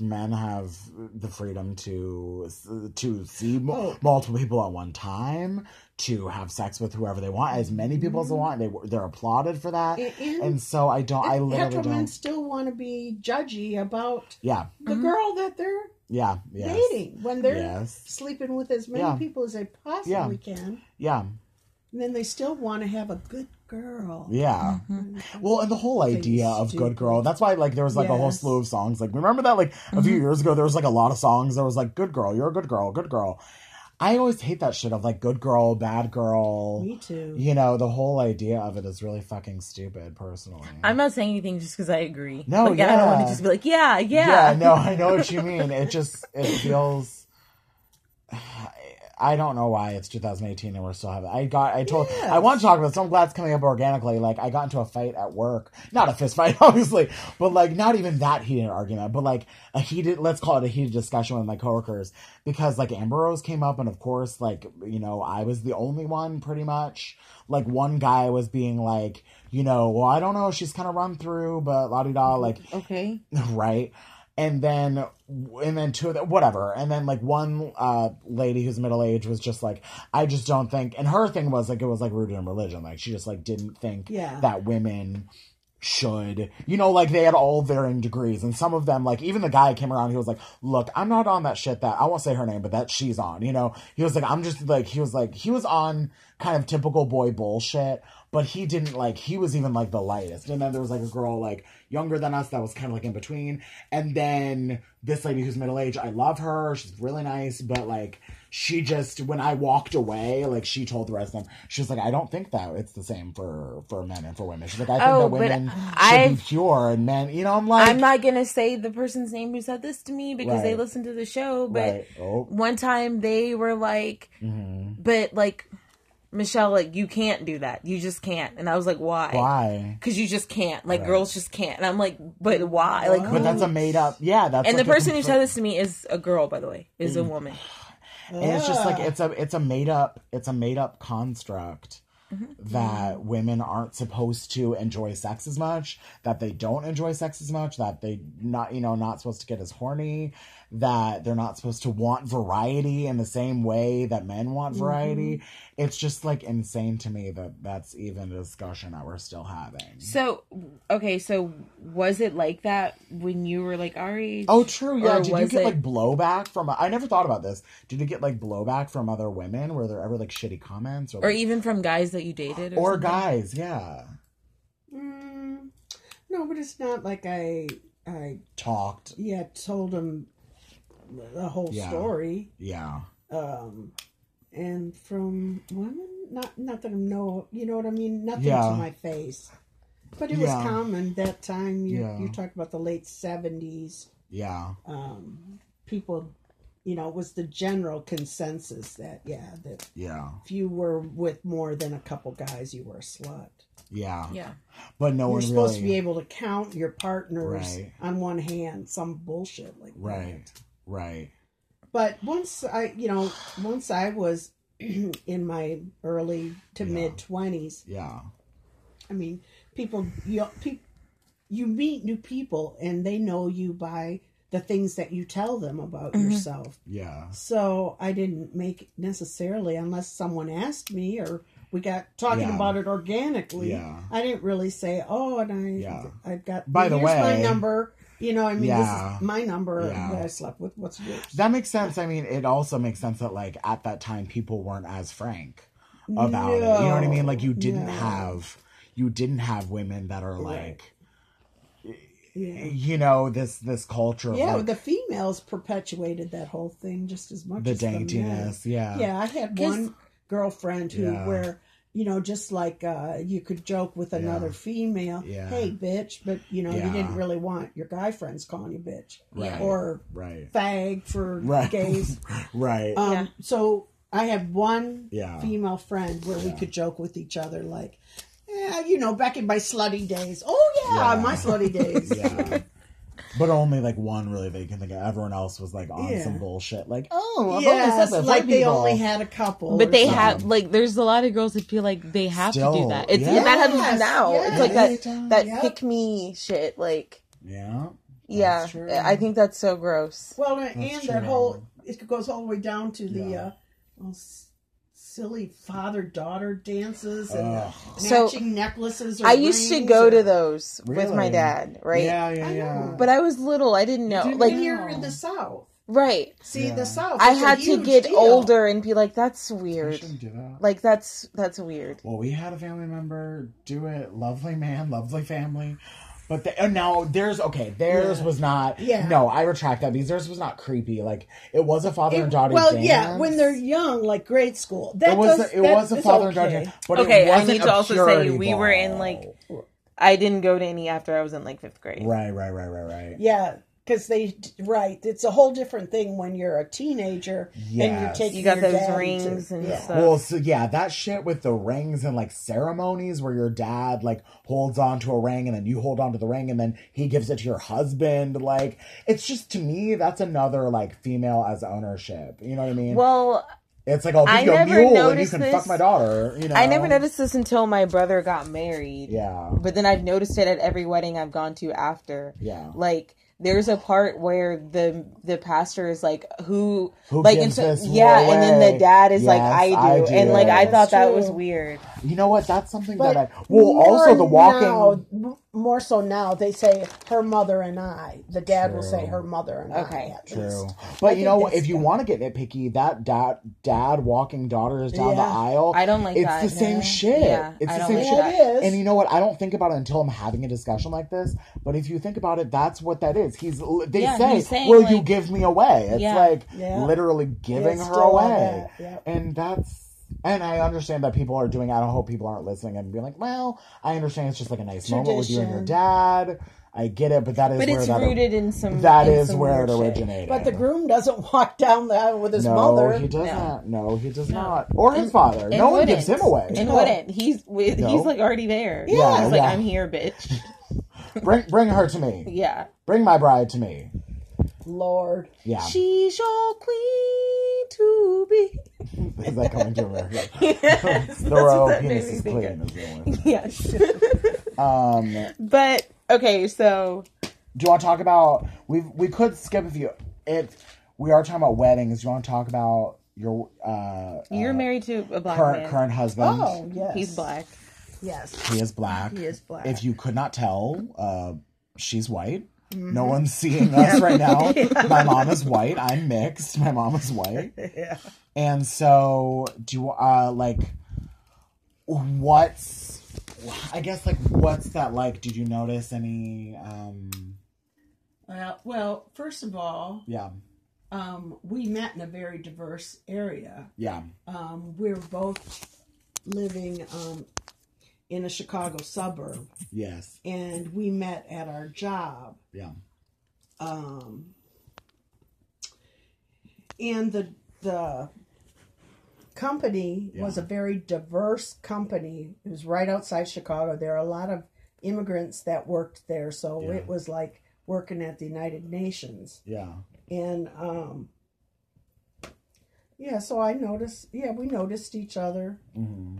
men have the freedom to to see mu-
Oh.
multiple people at one time to have sex with whoever they want as many people as they want they they're applauded for that
Mm-hmm. And-
and so i don't i literally don't
still want to be judgy about
yeah
the girl that they're
yeah yes.
dating when they're
Yes.
sleeping with as many
Yeah.
people as they possibly can.
yeah
And then they still want to have a good girl.
Yeah.
Mm-hmm.
Well, and the whole idea of good girl. That's why like there was like a whole slew of songs. Like remember that like a few years ago there was like a lot of songs that was like good girl, you're a good girl, good girl. I always hate that shit of like good girl, bad girl.
Me too.
You know, the whole idea of it is really fucking stupid personally.
I'm not saying anything just because I agree.
No,
like, I don't want to just be like, yeah, yeah.
yeah, no, I know what you mean. It just it feels I don't know why it's 2018 and we're still having. I got. I told. I want to talk about. This, so I'm glad it's coming up organically. Like I got into a fight at work, not a fist fight, obviously, but like not even that heated argument, but like a heated. Let's call it a heated discussion with my coworkers because like Amber Rose came up, and of course, like you know, I was the only one pretty much. Like one guy was being like, you know, well, I don't know, she's kind of run through, but la di da, like
Okay.
right and then and then two of the, whatever. And then like one uh lady who's middle aged was just like i just don't think and her thing was like it was like rooted in religion. Like she just like didn't think
Yeah.
that women should you know like they had all varying degrees. And some of them like even the guy came around he was like look i'm not on that shit that i won't say her name but that she's on you know? He was like i'm just like he was like he was on kind of typical boy bullshit but he didn't like he was even like the lightest. And then there was like a girl like younger than us that was kind of like in between. And then this lady who's middle aged i love her. She's really nice but like she just when i walked away like she told the rest of them she was like i don't think that it's the same for for men and for women. She's like i think
Oh,
that women should
I've-
be pure and men you know i'm like
I'm not gonna say the person's name who said this to me because they
Right.
listened to the show, but
right. Oh.
one time they were like,
mhm.
but like, Michelle, like, you can't do that. You just can't. And I was like, why?
why
Because you just can't. Like,
Right.
girls just can't. And I'm like, but why? Like,
But
but
who-
that's a made up yeah that's
and the
like a
person who said this to me is a girl, by the way, is
Mm.
a woman.
and it's just like it's a it's a made up it's a made up construct
Mm-hmm.
that women aren't supposed to enjoy sex as much that they don't enjoy sex as much that they not you know not supposed to get as horny that they're not supposed to want variety in the same way that men want variety it's just like insane to me that that's even a discussion that we're still having
So, okay, so was it like that when you were like our age?
Oh, true. Yeah. Did you get
it-
like blowback from? I never thought about this. Did you get like blowback from other women? Were there ever like shitty comments or
Or
like,
even from guys that you dated? Or,
or guys? Yeah,
Mm, no, but it's not like I I
talked.
yeah told him the whole
Yeah.
story.
Yeah,
Um, and from women, not not that I know, you know what I mean. Nothing
Yeah.
to my face, but it was common that time. You
Yeah.
you talked about the late seventies.
yeah,
Um, people, you know, it was the general consensus that yeah, that
yeah,
if you were with more than a couple guys, you were a slut.
yeah.
Yeah.
But no
You're
one
supposed
really.
to be able to count your partners
Right.
on one hand. Some bullshit like
right,
that.
right.
But once I, you know, once I was in my early to
Yeah.
mid twenties,
Yeah,
I mean, people, you, pe- you meet new people and they know you by the things that you tell them about
Mm-hmm.
yourself.
yeah,
So I didn't make necessarily, unless someone asked me or we got talking
Yeah.
about it organically.
Yeah.
I didn't really say, "Oh, and I,
Yeah.
I've got
By the
here's my
way-
number." You know, I mean,
Yeah.
this is my number
Yeah.
that I slept with. What's yours?
that makes sense. I mean, it also makes sense that like at that time people weren't as frank about it. You know what I mean? Like you didn't
No.
have you didn't have women that are
Right.
like
yeah.
you know this this culture of
Yeah,
like,
the females perpetuated that whole thing just as much
the
as the men.
daintiness. yeah,
Yeah, I had one girlfriend who
Yeah.
where you know just like uh you could joke with another
Yeah.
female,
Yeah.
"Hey, bitch," but you know
Yeah.
you didn't really want your guy friends calling you bitch
Right.
or
right,
fag for
right,
gays.
right.
Um,
Yeah.
So I had one
Yeah.
female friend where we could joke with each other, like, yeah, you know, back in my slutty days. Oh yeah,
Yeah.
my slutty days.
yeah. But only like one really they can think of. Everyone else was like on
Yeah.
some bullshit. Like, oh, I've
Yes,
only
like they
people.
only had a couple.
But
or
they
something.
have like there's a lot of girls that feel like they have to
Still,
do that. It's
yeah.
that happens
Yes,
now. It's like
yes.
that that
Yep.
pick me shit. Like
Yeah.
yeah,
true.
I think that's so gross.
Well, and
That's
that whole it goes all the way down to the
Yeah.
uh, well, s- silly father daughter dances and
Ugh.
So,
matching necklaces. Or
I used to go
or-
to those with my dad, right?
Yeah, yeah, yeah.
But I was little. I didn't know.
Didn't
like
when you're in the south.
right.
See,
Yeah.
the South.
I had to get
deal.
older and be like, that's
We
weird.
shouldn't do that.
Like that's that's weird.
Well, we had a family member do it. Lovely man, lovely family. But the, uh, now theirs, okay, theirs
Yeah.
was not.
Yeah.
No, I retract that because theirs was not creepy. Like it was a father and daughter.
well,
dance.
yeah, when they're young, like grade school. That
it was
does,
it
that
was a
is
father and daughter, dance, but
Okay,
it
I
wasn't
need to also say
purity
we were in, like. I didn't go to any after I was in like fifth grade.
right, right, right, right, right.
Yeah, because they right. It's a whole different thing when you're a teenager and you're taking
You got
your
those
dad
rings
to,
and
yeah.
stuff.
Well, so yeah, that shit with the rings and like ceremonies where your dad like holds on to a ring and then you hold on to the ring and then he gives it to your husband. Like, it's just to me, that's another like female as ownership. You know what I mean?
Well,
it's like I'll give
I
you a mule and you can
this.
fuck my daughter. You know,
I never noticed this until my brother got married.
Yeah,
But then I've noticed it at every wedding I've gone to after.
yeah.
Like there's a part where the the pastor is like who,
Who
like
gives
and so-
this
yeah, and then the dad is like I do.
I do.
and like I
That's
thought that
true.
was weird.
You know what? That's something
But
that I. Well, also the walking.
now, more so now they say her mother and I. The dad will say her mother and
Okay.
I. At
True,
least.
but
I
you know what?
that's
If you want to get nitpicky, that dad dad walking daughters down the aisle,
I don't like
it's
that.
the same
no.
shit.
Yeah,
it's
I
the same
like
shit.
That.
it is.
And you know what? I don't think about it until I'm having a discussion like this. But if you think about it, that's what that is. He's they
Yeah,
say,
he's saying,
"Will you give me away?" It's
Yeah.
like
Yeah.
literally giving
it's
her away,
yep.
and that's. And I understand that people are doing. I don't hope people aren't listening and being like, "Well, I understand it's just like a nice moment with you and your dad." I get it, but that is
But
where
it's
that
rooted in some
that
in
is
some
where it
shit.
originated.
But the groom doesn't walk down the aisle with his
no,
mother.
he does
No.
not. No, he does not. Or his father.
And
No one gives him away.
And
No.
wouldn't. He's with,
No.
he's like already there.
Yeah,
He's like. I'm here, bitch.
Bring bring her to me.
Yeah.
Bring my bride to me.
Lord.
Yeah.
She's your queen to be.
Is that coming to America?
Yes,
the royal penis is
think
clean. Is the one.
Yes.
Um,
but okay, so
do you want to talk about? We we could skip a few. It. We are talking about weddings. Do you want to talk about your uh,
you're
uh,
married to a black
current
man.
current husband?
Oh, yes.
He's black.
Yes.
He is black.
He is black.
If you could not tell, uh, she's white.
Mm-hmm.
No one's seeing us right now. My mom is white. I'm mixed. My mom is white.
Yeah.
And so, do you, uh, like, what's, I guess, like, what's that like? Did you notice any, um,
Well, well, first of all,
yeah,
um, we met in a very diverse area.
yeah,
Um, we're both living um, in a Chicago suburb,
yes,
and we met at our job.
yeah,
Um, and the the company was a very diverse company. It was right outside Chicago. There are a lot of immigrants that worked there, so
Yeah.
it was like working at the United Nations.
yeah,
And um, yeah, so I noticed. Yeah, we noticed each other,
hmm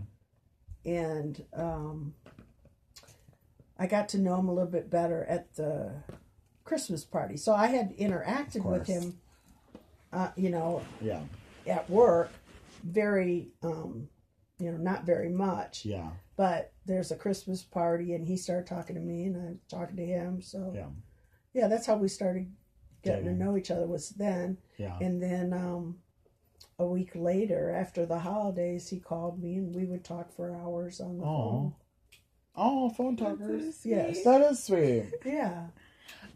and um, I got to know him a little bit better at the Christmas party. So I had interacted with him, uh, you know,
yeah,
at work, very, um, you know, not very much.
yeah,
But there's a Christmas party, and he started talking to me, and I was talking to him. So
yeah,
yeah, that's how we started getting
Dating.
to know each other. Was then,
yeah.
and then um, a week later, after the holidays, he called me, and we would talk for hours on the phone.
Oh, oh, phone talkers.
Yes.
That is sweet.
Yeah.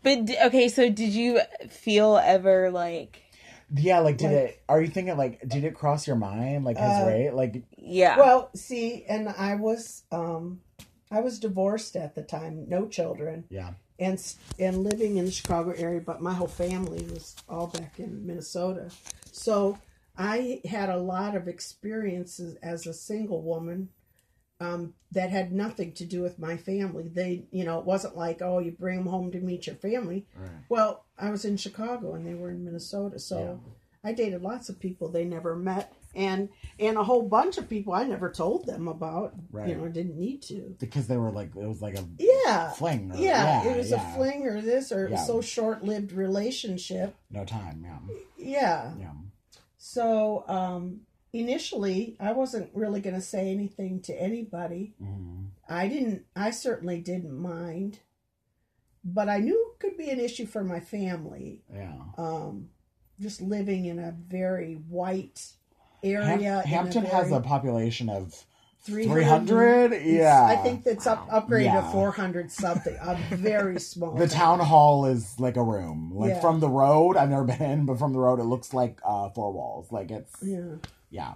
But okay, so did you feel ever like
Yeah, like, did
Like-
it, are you thinking, like, did it cross your mind, like, his
Uh,
rate? Like,
yeah.
Well, see, and I was um, I was divorced at the time, no children,
yeah,
and and living in the Chicago area, but my whole family was all back in Minnesota. So I had a lot of experiences as a single woman um, that had nothing to do with my family. They, you know, it wasn't like, oh, you bring them home to meet your family.
right.
Well, I was in Chicago and they were in Minnesota, so I dated lots of people they never met, and and a whole bunch of people I never told them about.
Right.
You know, I didn't need to.
Because they were like, it was like a
Yeah,
fling. Or,
yeah,
yeah,
it was
yeah.
a fling or this, or
Yeah.
so short-lived relationship.
No time, yeah.
Yeah.
Yeah.
So um, initially, I wasn't really going to say anything to anybody.
hmm
I didn't. I certainly didn't mind, but I knew it could be an issue for my family.
Yeah.
um, just living in a very white area.
Ham-
in a
Hampton has a population of
300.
300? Yeah.
I think that's up upgraded
Yeah.
to 400 something. A very small.
the town hall is like a room. Like
Yeah.
from the road, I've never been, but from the road, it looks like uh, four walls. Like it's
Yeah.
yeah,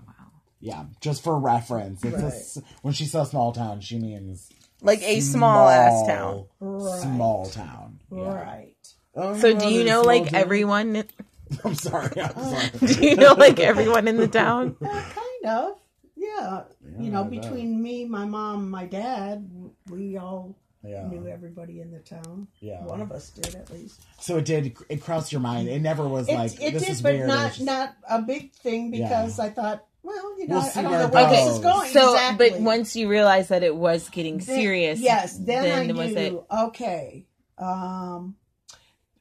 yeah. Just for reference, it's a
Right.
s when she says small town, she means
Like a small ass town.
Right.
Small town. Yeah.
Right.
Oh,
So do you know like
town.
everyone?
I'm sorry. I'm sorry.
Do you know like everyone in the town?
Uh, kind of. Yeah. you know,
I bet.
between me, my mom, my dad, we all
yeah.
knew everybody in the town.
Yeah.
One of us did at least.
So it did. It crossed your mind. It never was
It,
like
it
this
did,
is
but
weird.
Not
just-
not a big thing because I thought, well, you know,
We'll
I, don't know where
goes.
this is going.
So,
exactly.
but once you realized that it was getting
Then-
serious,
yes, then, I
was
knew.
it?
Okay, um,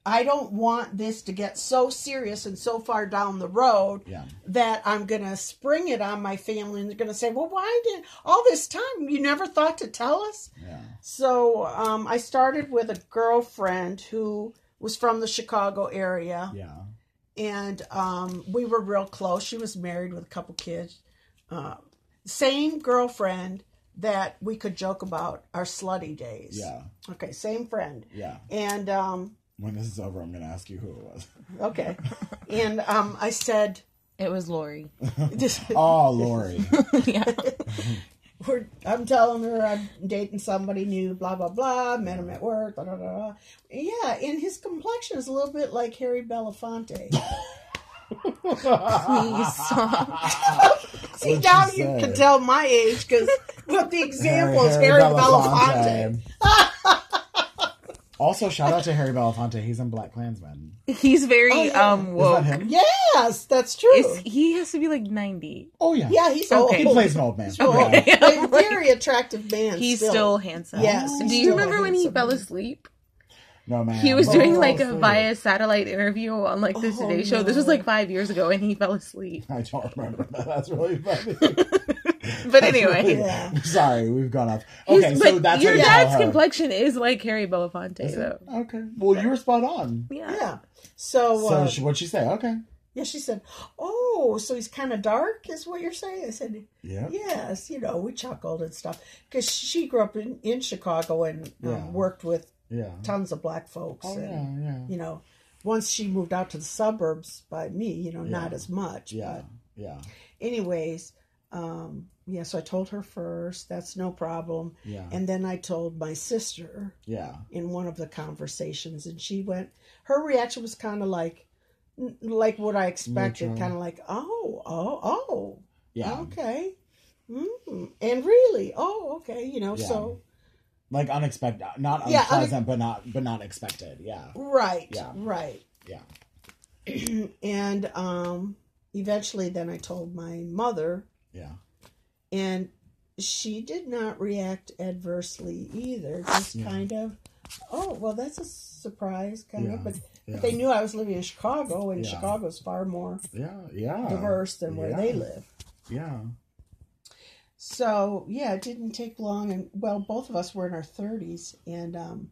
I don't want this to get so serious and so far down the road
Yeah.
that I'm going to spring it on my family, and they're going to say, "Well, why did all this time you never thought to tell us?"
Yeah.
So um, I started with a girlfriend who was from the Chicago area
Yeah.
and um, we were real close. She was married with a couple kids. Uh, same girlfriend that we could joke about our slutty days.
Yeah.
Okay, same friend.
Yeah.
And um,
When this is over, I'm going to ask you who it was.
okay, and um, I said,
it was Lori.
Oh, Lori.
yeah.
we're, I'm telling her I'm dating somebody new, blah blah blah. Met him at work, blah blah blah. Yeah, and his complexion is a little bit like Harry Belafonte.
Please stop.
See,
What'd
now
she
you can tell my age because what the example is Harry, Belafonte.
Also, shout out to Harry Belafonte. He's in Black Klansman.
He's very
Oh, yeah.
um
Is
woke.
that him?
Yes, that's true.
Is- he has to be like ninety.
Oh yeah.
yeah, he's
Okay.
He plays an old man.
He's old.
Okay.
A very attractive man.
He's
still.
still, handsome.
Yes,
Do you remember when he
handsome
fell asleep?
No man.
He was
Oh,
doing like a
sweet.
via satellite interview on like the
Oh,
Today Show. This was like five years ago, and he fell asleep.
I don't remember that. That's really funny.
But anyway,
Yeah.
Sorry, we've gone off.
He's-
Okay,
but
so that's
your
what you tell
dad's
her.
complexion is like Harry Belafonte, though.
Okay. Well, you were spot on.
Yeah.
Yeah. So,
So
uh,
she, what'd she say? Okay.
yeah, she said, "Oh, so he's kind of dark, is what you're saying?" I said,
Yeah.
"Yes." You know, we chuckled and stuff because she grew up in, in Chicago and um,
Yeah.
worked with
Yeah.
tons of black folks.
Oh
and,
yeah, yeah.
You know, once she moved out to the suburbs by me, you know, not as much.
Yeah.
But
Yeah.
anyways, um, yeah. So I told her first. That's no problem.
Yeah.
And then I told my sister
Yeah.
in one of the conversations, and she went. Her reaction was kind of like, like what I expected, kind of like, oh, oh, oh,
Yeah.
okay, mm, and really, oh, okay, you know,
Yeah.
so
Like unexpected, not
Yeah,
unpleasant, but not, but not expected. Yeah.
right,
Yeah.
right,
Yeah.
and um, eventually, then I told my mother,
Yeah.
And she did not react adversely either, just
Yeah.
kind of, oh, well, that's a surprise, kind
Yeah.
of, but.
Yeah.
But they knew I was living in Chicago, and. Chicago's far more
Yeah. Yeah.
diverse than where they live.
Yeah.
So yeah, it didn't take long, and well, both of us were in our thirties, and um,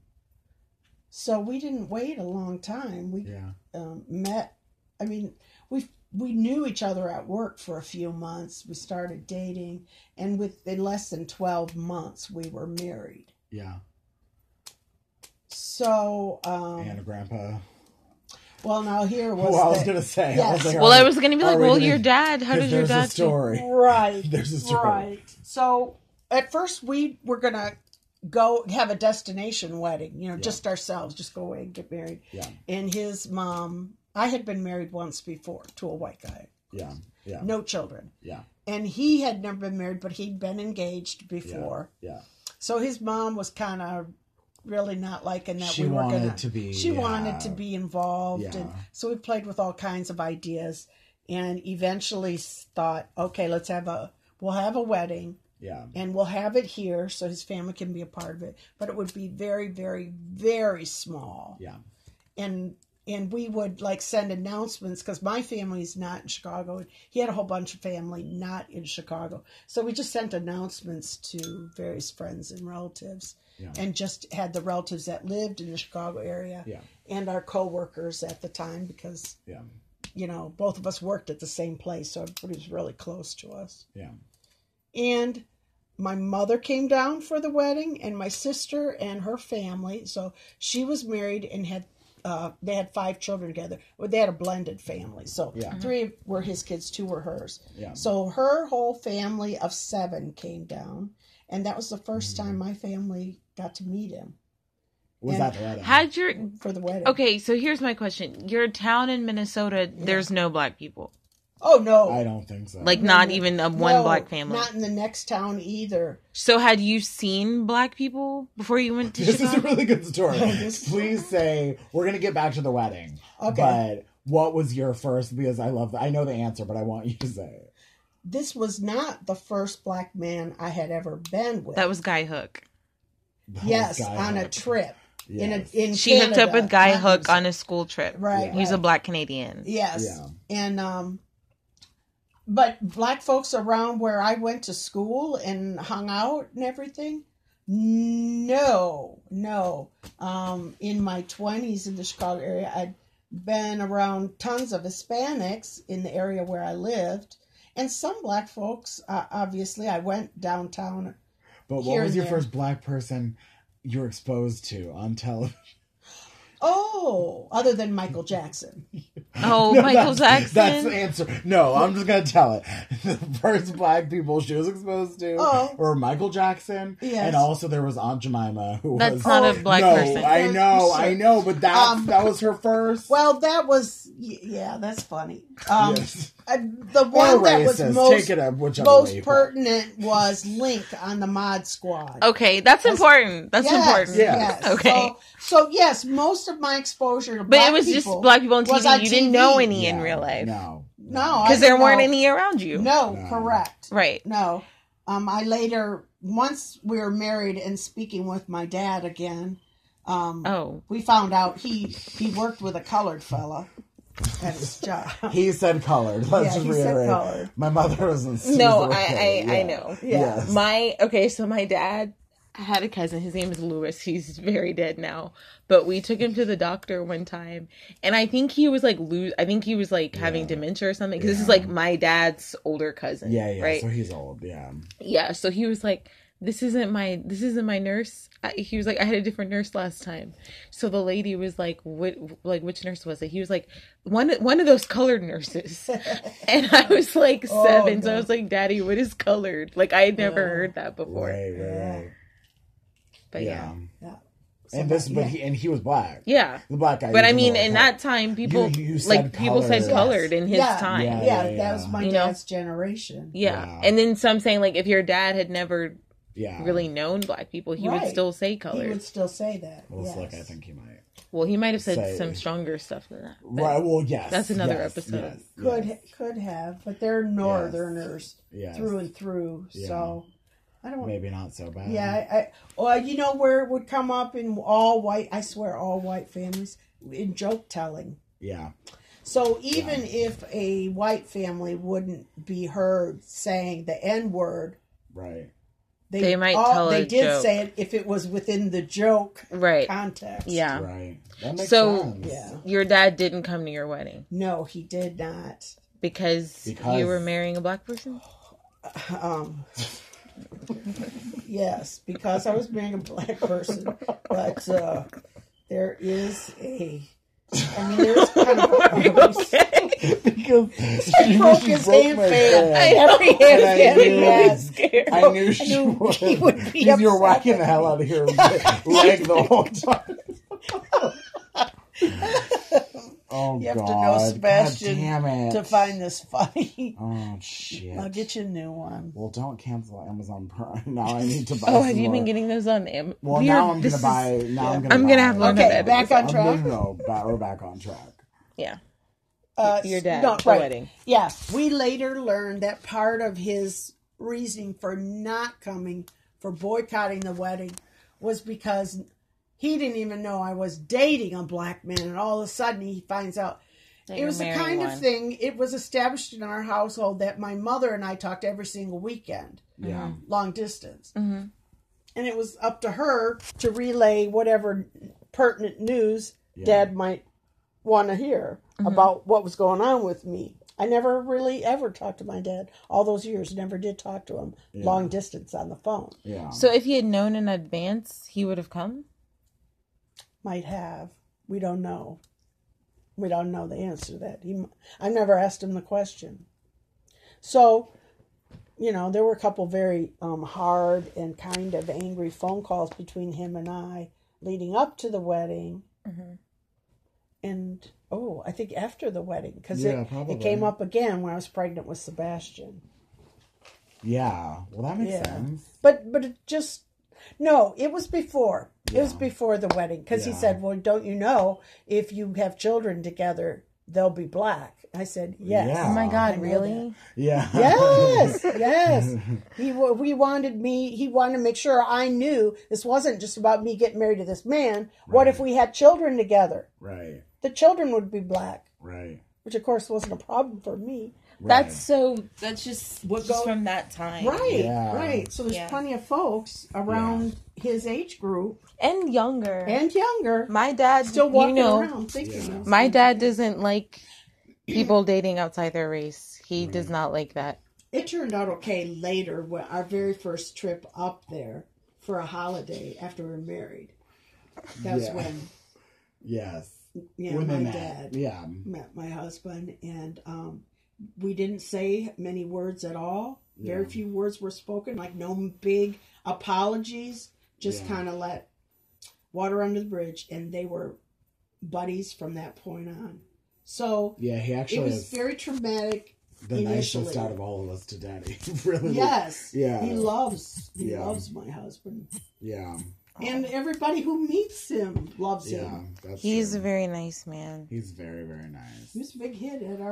so we didn't wait a long time. We
Yeah.
um, met. I mean, we we knew each other at work for a few months. We started dating, and within less than twelve months, we were married.
Yeah.
So, um,
And a grandpa.
well, now here was
Well, I was gonna say. I
Yes.
was like,
Well, I was gonna be like, well,
gonna-
your dad. How did your
there's
dad?
a story.
right.
There's a story.
Right. So at first we were gonna go have a destination wedding, you know,
Yeah.
just ourselves, just go away and get married.
Yeah.
And his mom, I had been married once before to a white guy,
Yeah. Yeah.
no children.
Yeah.
And he had never been married, but he'd been engaged before.
Yeah.
So his mom was kind of really not liking that
She
we were
wanted
gonna
to be,
she
yeah.
wanted to be involved
Yeah.
and so we played with all kinds of ideas and eventually thought okay let's have a we'll have a wedding
Yeah.
and we'll have it here so his family can be a part of it but it would be very very very small
Yeah.
and and we would like send announcements because my family's not in chicago he had a whole bunch of family not in chicago so we just sent announcements to various friends and relatives
Yeah.
and just had the relatives that lived in the chicago area
Yeah.
and our co-workers at the time because
Yeah.
you know, both of us worked at the same place, so everybody was really close to us.
Yeah.
And my mother came down for the wedding, and my sister and her family. So she was married and had uh, they had five children together. They had a blended family. So
Yeah.
three were his kids, two were hers.
Yeah.
So her whole family of seven came down, and that was the 1st time my family got to meet him
Was
And
that the wedding?
Had your
for the wedding.
okay? So here's my question: Your town in Minnesota, there's no black people,
Oh no,
I don't think so.
like
No,
not
no.
even a one
No,
black family.
Not in the next town either.
So had you seen black people before you went to
this is a really good story. Please say we're gonna get back to the wedding.
Okay.
But what was your first? Because I love. I know the answer, but I want you to say it.
This was not the first black man I had ever been with.
that was Guy Hook.
That
yes,
Guy
on a
Hook.
trip. In a, in
She hooked up with Guy Hook on a school trip.
right.
He's a black Canadian.
Yes.
Yeah.
And um but black folks around where I went to school and hung out and everything? No, no. Um in my 20s in the Chicago area, I'd been around tons of Hispanics in the area where I lived and some black folks uh, obviously I went downtown
But what was your
there.
first black person you were exposed to on television?
Oh, other than Michael Jackson.
Oh,
No,
Michael
that's,
Jackson.
That's the answer. No, I'm just gonna tell it. The first black people she was exposed to
Oh.
were Michael Jackson,
Yes.
and also there was Aunt Jemima, who
That's
was
not
Oh,
a black
no,
person.
I know, I know, but that
Um,
that was her first.
Well, that was yeah, that's funny. Um
yes.
Uh, the
or
one that was
racist.
most
Take it up whichever
most
way you want.
pertinent was Link on the Mod Squad.
Okay, that's important. That's
Yes,
important.
Yeah.
yes.
Okay.
So, so yes, most of my exposure to black people.
But
black
it was
people
just black people on
was
TV.
on
you didn't
TV.
know any in
Yeah,
real life.
No,
No, I
Because there
didn't
weren't
know.
any around you.
No,
No.
correct.
Right.
No. Um, I later, once we were married and speaking with my dad again, um,
Oh.
we found out he he worked with a colored fella at his job.
he said colored. Let's
Yeah,
just
he said
reiterate.
colored.
My mother wasn't.
No,
was
I,
okay,
I, I know.
Yeah.
Yes.
My okay, so my dad had a cousin. His name is Lewis. He's very dead now. But we took him to the doctor one time, and I think he was like lose. I think he was like having dementia or something. Because this is like my dad's older cousin.
Yeah, yeah.
Right.
So he's old. Yeah.
yeah. So he was like, "This isn't my. This isn't my nurse." I, he was like, "I had a different nurse last time." So the lady was like, "What? Like which nurse was it?" He was like, "One. One of those colored nurses." and I was like
Oh,
seven, so I was like, "Daddy, what is colored?" Like I had never
Yeah.
heard that before.
Right, right, right.
But yeah.
Yeah.
And this, but
yeah.
he and he was black.
Yeah.
The black guy.
But I mean, in
hair.
that time, people
You- you
like
said
people said
colored.
colored in his
Yeah.
time.
Yeah,
yeah,
yeah,
that was my
You know?
generation.
Yeah.
Yeah.
And then some saying like if your dad had never
Yeah.
really known black people, he would still say
color.
He
would still say that.
Well,
yes.
look, I think he might.
Well, he might have said
Say-
some stronger stuff than that.
Right. Well, yes.
That's another
yes,
episode.
Yes,
could
yes,
could have, but they're northerners
yes.
through and through.
Yeah.
So I don't.
Maybe not so bad.
Yeah, I, I well, you know where it would come up in all white. I swear, all white families in joke telling.
Yeah.
So even if a white family wouldn't be heard saying the N word,
Right.
They,
They might
all-
tell a
They did
joke.
say it if it was within the joke
Right.
context.
Yeah.
Right. That makes
So-
sense.
Yeah.
Your dad didn't come to your wedding
No, he did not.
because,
Because-
you were marrying a black person?
Um, yes, because I was marrying a black person, but uh, there is a. I mean, there's kind of a,
okay.
because she,
broke
she
his
broke
hand
my
fan.
fan.
Every hand
And I
fan he
knew-
has.
scared.
I knew she
knew
would.
he would be
Because you're whacking the hell out of your leg the whole time. oh
You have to
God!
know Sebastian
damn it!
to find this funny.
Oh shit!
I'll get you a new one.
Well, don't cancel Amazon Prime. Now I need to buy.
Oh,
some
have you
more.
been getting those on Amazon?
Well,
we
now
are-
I'm
this
gonna
is-
buy. Now I'm gonna.
I'm gonna
buy-
have to learn
Okay,
how to edit
back on track.
No, no, no. Back, we're back on track.
Yeah.
Uh,
Your dad,
no,
the
right.
wedding.
Yeah, we later learned that part of his reasoning for not coming, for boycotting the wedding, was because he didn't even know I was dating a black man, and all of a sudden he finds out.
That
it was the kind
one.
of thing. It was established in our household that my mother and I talked every single weekend,
Yeah.
long distance,
hmm
and it was up to her to relay whatever pertinent news
Yeah.
Dad might want to hear about what was going on with me. I never really ever talked to my dad. All those years, never did talk to him long distance on the phone.
Yeah.
So if he had known in advance, he would have come.
Might have. We don't know. We don't know the answer to that. He, I never asked him the question. So, you know, there were a couple very um, hard and kind of angry phone calls between him and I leading up to the wedding. And, oh, I think after the wedding, because
Yeah,
it,
probably.
it came up again when I was pregnant with Sebastian.
yeah. Well, that makes
Yeah.
sense.
But but it just no, it was before. It was before the wedding because he said, "Well, don't you know if you have children together, they'll be black?" I said, "Yes."
Yeah.
Oh my God, really?
Yeah.
Yes, yes. He we wanted me. He wanted to make sure I knew this wasn't just about me getting married to this man. What if we had children together?
right.
The children would be black,
Right.
which of course wasn't a problem for me.
That's so. That's just
What
just
go-
from that time,
Right,
Yeah.
right. So there's
Yeah.
plenty of folks around his age group
and younger.
and younger
my dad,
still walking
you know,
around thinking
Yeah.
my dad doesn't like people dating outside their race. He does not like that.
It turned out okay later when our very first trip up there for a holiday after we were married. That's
Yeah.
when
Yes.
Yeah,
when
my
met.
dad
Yeah.
met my husband and um we didn't say many words at all. Very few words were spoken, like no big apologies, just
Yeah.
kind of let water under the bridge and they were buddies from that point on. So
Yeah. He actually
it
was
very traumatic
the
initially.
nicest out of all of us to Daddy. really.
Yes.
Yeah.
He loves he
Yeah.
loves my husband.
Yeah.
And everybody who meets him loves
Yeah.
him.
That's
He's
true.
a very nice man.
He's very very nice.
He was a big hit at our